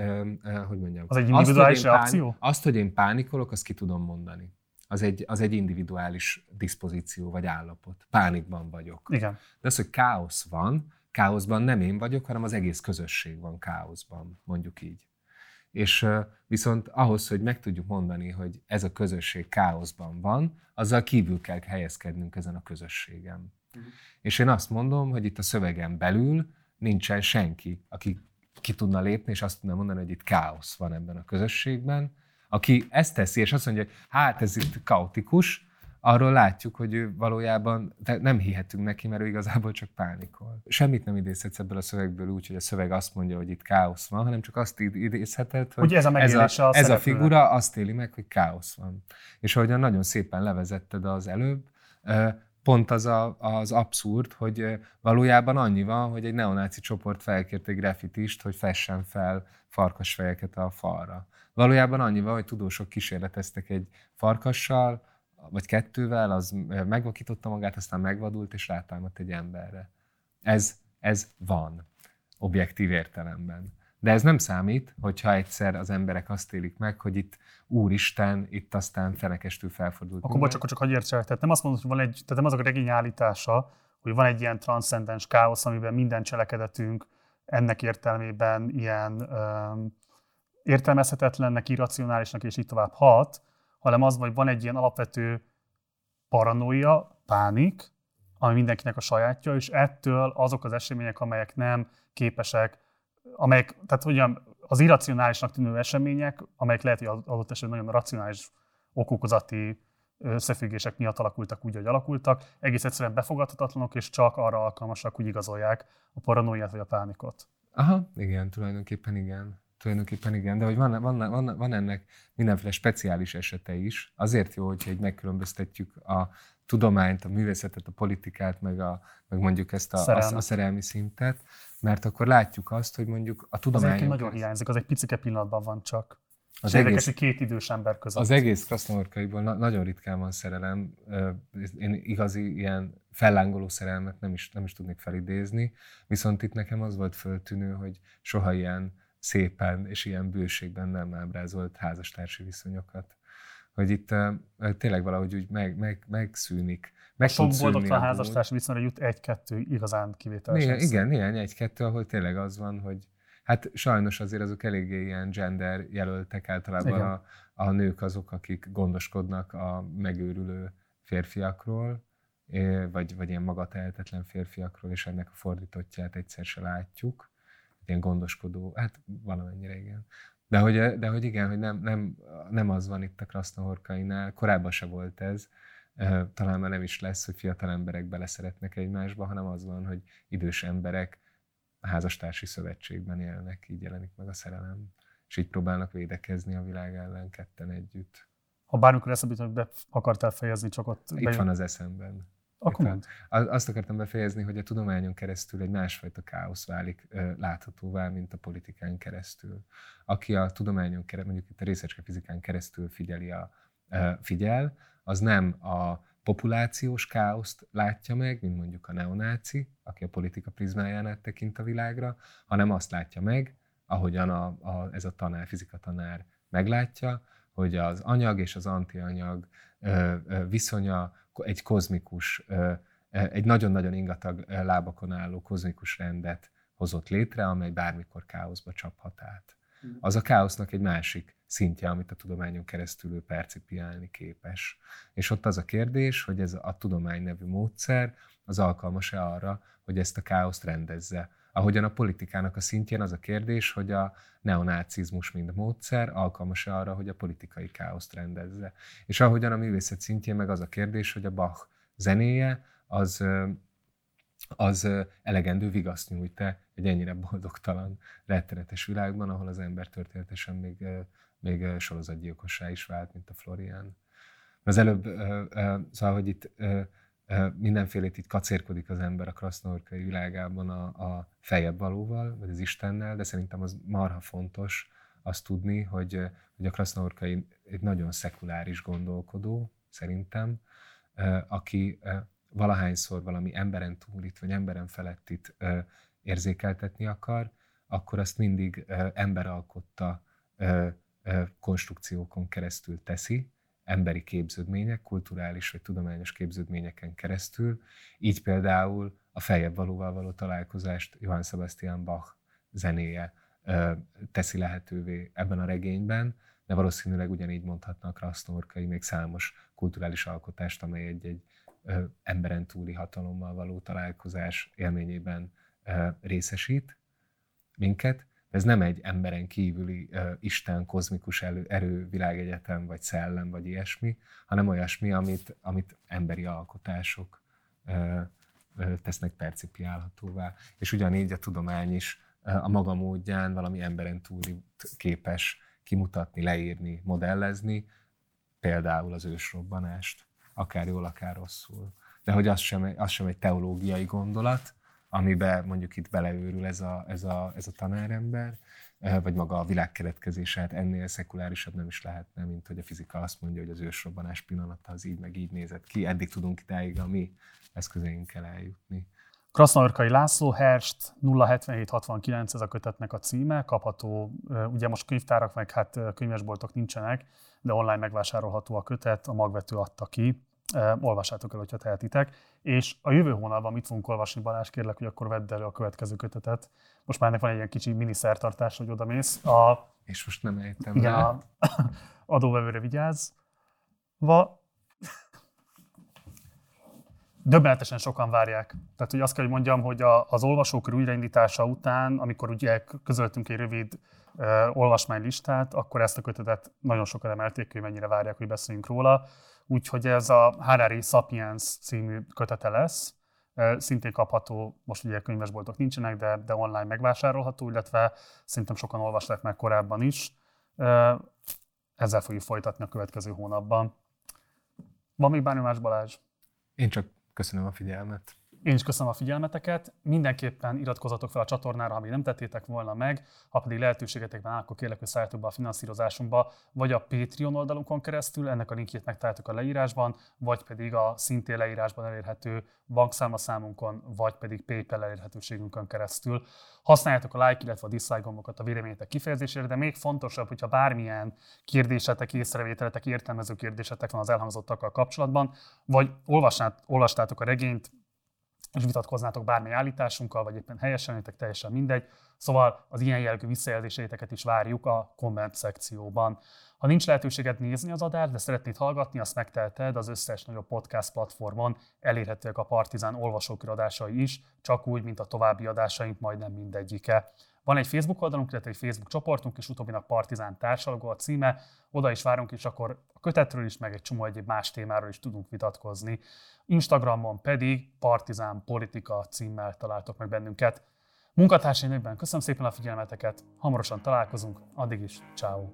hogy mondjam... Az egy individuális azt, reakció? Pánik, azt, hogy én pánikolok, azt ki tudom mondani. Az egy, az egy individuális diszpozíció vagy állapot. Pánikban vagyok. Igen. De az, hogy káosz van, káoszban nem én vagyok, hanem az egész közösség van káoszban, mondjuk így. És viszont ahhoz, hogy meg tudjuk mondani, hogy ez a közösség káoszban van, azzal kívül kell helyezkednünk ezen a közösségen. Uh-huh. És én azt mondom, hogy itt a szövegen belül nincsen senki, aki ki tudna lépni, és azt tudna mondani, hogy itt káosz van ebben a közösségben. Aki ezt teszi, és azt mondja, hogy hát ez itt kaotikus, arról látjuk, hogy ő valójában nem hihetünk neki, mert ő igazából csak pánikol. Semmit nem idézhetsz ebből a szövegből úgy, hogy a szöveg azt mondja, hogy itt káosz van, hanem csak azt idézheted, hogy, hogy ez a, ez a, a, ez a figura azt éli meg, hogy káosz van. És ahogyan nagyon szépen levezetted az előbb, pont az a, az abszurd, hogy valójában annyi van, hogy egy neonáci csoport felkért egy graffitist, hogy fessen fel farkasfejeket a falra. Valójában annyi van, hogy tudósok kísérleteztek egy farkassal, vagy kettővel, az megvakította magát, aztán megvadult, és rátámadt egy emberre. Ez, ez van, objektív értelemben. De ez nem számít, hogyha egyszer az emberek azt élik meg, hogy itt Úristen, itt aztán fenekestül felfordult. Akkor bocs, akkor csak hagyj értsek. Tehát nem azt mondod, hogy van egy, tehát nem az a regény állítása, hogy van egy ilyen transzcendens káosz, amiben minden cselekedetünk ennek értelmében ilyen öm, értelmezhetetlennek, irracionálisnak és így tovább hat, hanem az, hogy van egy ilyen alapvető paranoia, pánik, ami mindenkinek a sajátja, és ettől azok az események, amelyek nem képesek, amelyek, tehát ugyan az irracionálisnak tűnő események, amelyek lehet, hogy adott esetben nagyon racionális okokozati összefüggések miatt alakultak úgy, hogy alakultak, egész egyszerűen befogadhatatlanok, és csak arra alkalmasak, hogy igazolják a paranoiát vagy a pánikot. Aha, igen, tulajdonképpen igen. Tulajdonképpen igen, de hogy van, van, van, van ennek mindenféle speciális esete is. Azért jó, hogyha egy megkülönböztetjük a tudományt, a művészetet, a politikát, meg, a, meg mondjuk ezt a, a, a szerelmi szintet, mert akkor látjuk azt, hogy mondjuk a tudomány... Az nagyon hiányzik, az egy picike pillanatban van csak. Az és egész, érdekes, hogy két idős ember között. Az egész krasznorkaiból na- nagyon ritkán van szerelem. Én igazi ilyen fellángoló szerelmet nem is, nem is tudnék felidézni, viszont itt nekem az volt föltűnő, hogy soha ilyen szépen és ilyen bőségben nem ábrázolt házastársi viszonyokat. Hogy itt uh, tényleg valahogy úgy meg, meg, megszűnik. Meg sok boldogtalan házastársi viszonyra jut egy-kettő igazán kivételes. Igen, igen, néhány egy-kettő, ahol tényleg az van, hogy hát sajnos azért azok eléggé ilyen gender jelöltek általában a, a nők azok, akik gondoskodnak a megőrülő férfiakról, vagy, vagy ilyen magatehetetlen férfiakról, és ennek a fordítottját egyszer se látjuk ilyen gondoskodó, hát valamennyire igen. De hogy, de hogy igen, hogy nem, nem, nem az van itt a Krasznahorkainál, korábban se volt ez, talán már nem is lesz, hogy fiatal emberek beleszeretnek egymásba, hanem az van, hogy idős emberek a házastársi szövetségben élnek, így jelenik meg a szerelem, és így próbálnak védekezni a világ ellen ketten együtt. Ha bármikor eszembe hogy be akartál fejezni, csak ott... Itt bejön... van az eszemben. Akkor mond. Azt akartam befejezni, hogy a tudományon keresztül egy másfajta káosz válik láthatóvá, mint a politikán keresztül. Aki a tudományon keresztül, mondjuk itt a részecske fizikán keresztül figyeli a, figyel, az nem a populációs káoszt látja meg, mint mondjuk a neonáci, aki a politika prizmáján át tekint a világra, hanem azt látja meg, ahogyan a, a, ez a tanár, fizika tanár meglátja, hogy az anyag és az antianyag ö, ö, viszonya egy kozmikus, egy nagyon-nagyon ingatag lábakon álló kozmikus rendet hozott létre, amely bármikor káoszba csaphat át. Mhm. Az a káosznak egy másik szintje, amit a tudományon keresztül ő percipiálni képes. És ott az a kérdés, hogy ez a tudomány nevű módszer az alkalmas-e arra, hogy ezt a káoszt rendezze. Ahogyan a politikának a szintjén az a kérdés, hogy a neonácizmus, mint módszer, alkalmas-e arra, hogy a politikai káoszt rendezze. És ahogyan a művészet szintjén meg az a kérdés, hogy a Bach zenéje az, az elegendő vigaszt nyújt-e egy ennyire boldogtalan, rettenetes világban, ahol az ember történetesen még, még sorozatgyilkossá is vált, mint a Florian. Az előbb, szóval, hogy itt mindenfélét itt kacérkodik az ember a krasznorkai világában a, a fejebb valóval, vagy az Istennel, de szerintem az marha fontos azt tudni, hogy, hogy a krasznorkai egy nagyon szekuláris gondolkodó, szerintem, aki valahányszor valami emberen túlit, vagy emberen felettit érzékeltetni akar, akkor azt mindig emberalkotta konstrukciókon keresztül teszi, emberi képződmények, kulturális vagy tudományos képződményeken keresztül. Így például a feljebb valóval való találkozást Johann Sebastian Bach zenéje teszi lehetővé ebben a regényben, de valószínűleg ugyanígy mondhatnak Krasznorkai még számos kulturális alkotást, amely egy-egy emberen túli hatalommal való találkozás élményében részesít minket, Ez nem egy emberen kívüli uh, Isten, kozmikus elő, erő, világegyetem, vagy szellem, vagy ilyesmi, hanem olyasmi, amit, amit emberi alkotások uh, tesznek percipiálhatóvá. És ugyanígy a tudomány is uh, a maga módján valami emberen túli képes kimutatni, leírni, modellezni, például az ősrobbanást, akár jól, akár rosszul. De hogy az sem, az sem egy teológiai gondolat, amiben mondjuk itt beleőrül ez a, ez a, ez a tanárember, eh, vagy maga a világ keletkezése, hát ennél szekulárisabb nem is lehetne, mint hogy a fizika azt mondja, hogy az ősrobbanás pillanata az így meg így nézett ki. Eddig tudunk idáig a mi eszközeinkkel eljutni. Krasznaörkai László, Herst 07769, ez a kötetnek a címe, kapható, ugye most könyvtárak meg hát könyvesboltok nincsenek, de online megvásárolható a kötet, a magvető adta ki, olvassátok el, hogyha tehetitek. És a jövő hónapban mit fogunk olvasni, Balázs, kérlek, hogy akkor vedd elő a következő kötetet. Most már ennek van egy ilyen kicsi miniszertartás, hogy oda mész. A, és most nem ejtem Igen, a adóvevőre vigyázz. Va, döbbenetesen sokan várják. Tehát, hogy azt kell, hogy mondjam, hogy a, az olvasókör újraindítása után, amikor ugye közöltünk egy rövid uh, olvasmánylistát, akkor ezt a kötetet nagyon sokan emelték, hogy mennyire várják, hogy beszéljünk róla. Úgyhogy ez a Harari Sapiens című kötete lesz. Szintén kapható, most ugye könyvesboltok nincsenek, de, de online megvásárolható, illetve szerintem sokan olvasták meg korábban is. Ezzel fogjuk folytatni a következő hónapban. Van még bármi más, Balázs? Én csak Köszönöm a figyelmet. Én is köszönöm a figyelmeteket. Mindenképpen iratkozzatok fel a csatornára, ha még nem tettétek volna meg. Ha pedig lehetőségetek van, akkor kérlek, hogy szálljatok be a finanszírozásunkba, vagy a Patreon oldalunkon keresztül, ennek a linkjét megtaláltok a leírásban, vagy pedig a szintén leírásban elérhető bankszámlaszámunkon, vagy pedig PayPal elérhetőségünkön keresztül. Használjátok a like, illetve a dislike gombokat a véleményetek kifejezésére, de még fontosabb, hogyha bármilyen kérdésetek, észrevételetek, értelmező kérdésetek van az elhangzottakkal kapcsolatban, vagy olvastátok a regényt, és vitatkoznátok bármely állításunkkal, vagy éppen helyeselenétek, teljesen mindegy. Szóval az ilyen jellegű visszajelzéseiteket is várjuk a komment szekcióban. Ha nincs lehetőséged nézni az adást, de szeretnéd hallgatni, azt megtelted az összes nagyobb podcast platformon, elérhetőek a Partizán olvasókiradásai is, csak úgy, mint a további adásaink majdnem mindegyike. Van egy Facebook oldalunk, illetve egy Facebook csoportunk, és utóbbinak Partizán társalgó a címe. Oda is várunk, és akkor a kötetről is, meg egy csomó egyéb más témáról is tudunk vitatkozni. Instagramon pedig Partizán Politika címmel találtok meg bennünket. Munkatársaim köszönöm szépen a figyelmeteket, hamarosan találkozunk, addig is, ciao.